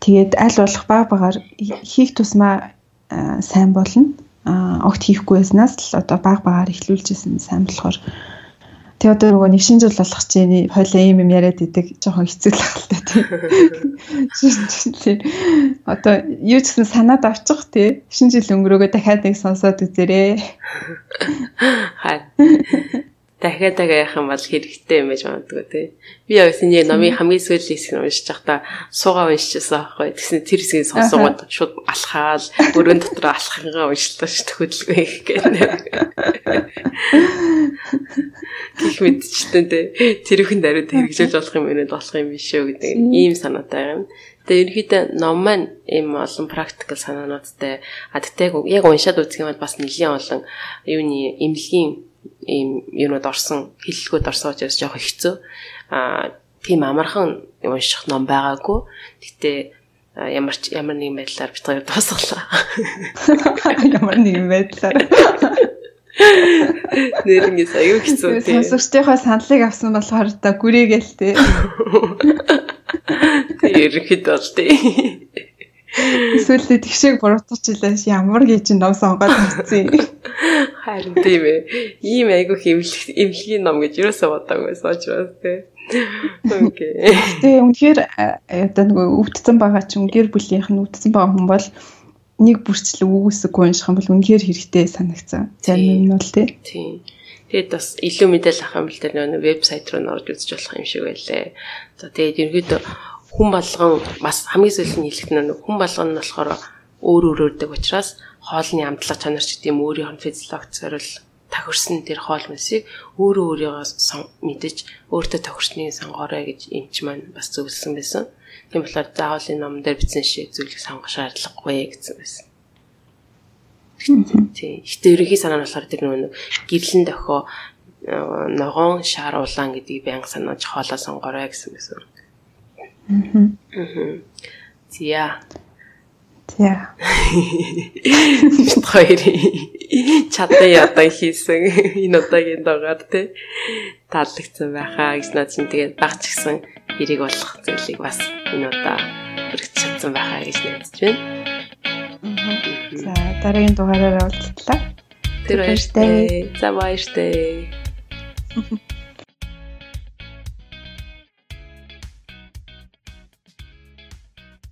Тэгээд аль болох баг багаар хийх тусмаа сайн болно. Огт хийхгүй байснаас л одоо баг багаар эхлүүлжсэн сайн болохоор Тэгээ одоо нөгөө нэг шинэ жил болох чинь хойлоо ийм юм яриад идэг жоохон хэцүү л ахaltaа тий. Одоо юу гэсэн санаад авчих тий. Шинэ жил өнгөрөөгөө дахиад нэг сонсоод үзээрэй. Хаа дахиад дахиад яах юм бол хэрэгтэй юм байж магадгүй тий. Би яг синий номын хамгийн сүүлийн хэсэг уншиж байхдаа суугаа уншижсэн аахгүй. Тэгсэн тэр хэсгийг сонсоогод шууд алхаал өрөөнд дотор алхахыгаа уншлаа шүү дээ хөдөлгөө их гэдэг. Гэх мэдчихдээ тий. Тэрхэн даруйд хэрэгжүүлж болох юм өнөд болох юм биш үү гэдэг ийм санаатай юм. Тэгээ ерөнхийдөө ном маань ийм олон практикал санаануудтай а тэгтээ яг уншаад үзэх юм бол бас нэлийн олон юуны эмнэлгийн ийм юунууд орсон хэллэгүүд орсон учраас жоох хэцүү. Аа тийм амархан унших ном байгаагүй. Гэтэ ямар ч ямар нэгэн байдлаар бид хоёр дуусглаа. Ямар нэгэн байдлаар. Нэрэнгээс аюу хэцүү тийм. Сонсогчдийнхоо саналыг авсан болохоор та гүрээгээл тээ. Тэр ерөнхийдөө бол тийм. Эсвэл тэгшээг буруутгач илээс ямар гэж ном сонгоод авчихсан Харин тийм ээ. Ийм айгу хэмлэх эмнэлгийн ном гэж юусаа бодоагүй соочроос тий. Окей. Тэгээ үнэхээр одоо нөгөө өвдсөн байгаа ч гэр бүлийнх нь өвдсөн байгаа хүн бол нэг бүрчлэг үгүйсэггүй унших юм бол үнэхээр хэрэгтэй санагцсан. Зарим нь бол тий. Тийм. Тэгээд бас илүү мэдээлэл авах юм бол тэр нөгөө вебсайт руу норж үзэж болох юм шиг байлээ. За тэгээд ерөнхийдөө хүн болгон бас хамгийн сүүлийн хэлэх нь хүн болгон нь болохоор өөр өөрөөрдөг учраас хоолны амтлага чанар ч гэдэм өөрийнх нь физиологч зорил тохирсон тэр хоол мэсийг өөрөө өөрийгөө мэдэж өөртөө тохирсныг сонгоорой гэж эмч маань бас зөвлөсөн байсан. Тийм болохоор заавал энэ ном дээр бичсэн шиг зүйлийг сонгох шаардлагагүй гэсэн байсан. Тийм. Гэтэ ерөнхий санаа нь болохоор тэр нэг гэрлэн дохио ногоон шар улаан гэдгийг байнга санааж хоолоо сонгоорой гэсэн байсан. Аа. Зя. Зя. Хоёр чадсан ядан хийсэн энэ удаагийн дугаар те таалагдсан байхаа гэж над чинь тэгээд багч гисэн хэрэг болох зүйлийг бас энэ удаа хүргэж чадсан байхаа гэж найдаж байна. За дараагийн дугаараараа уулзлаа. Тэр баяртай. За баяртай.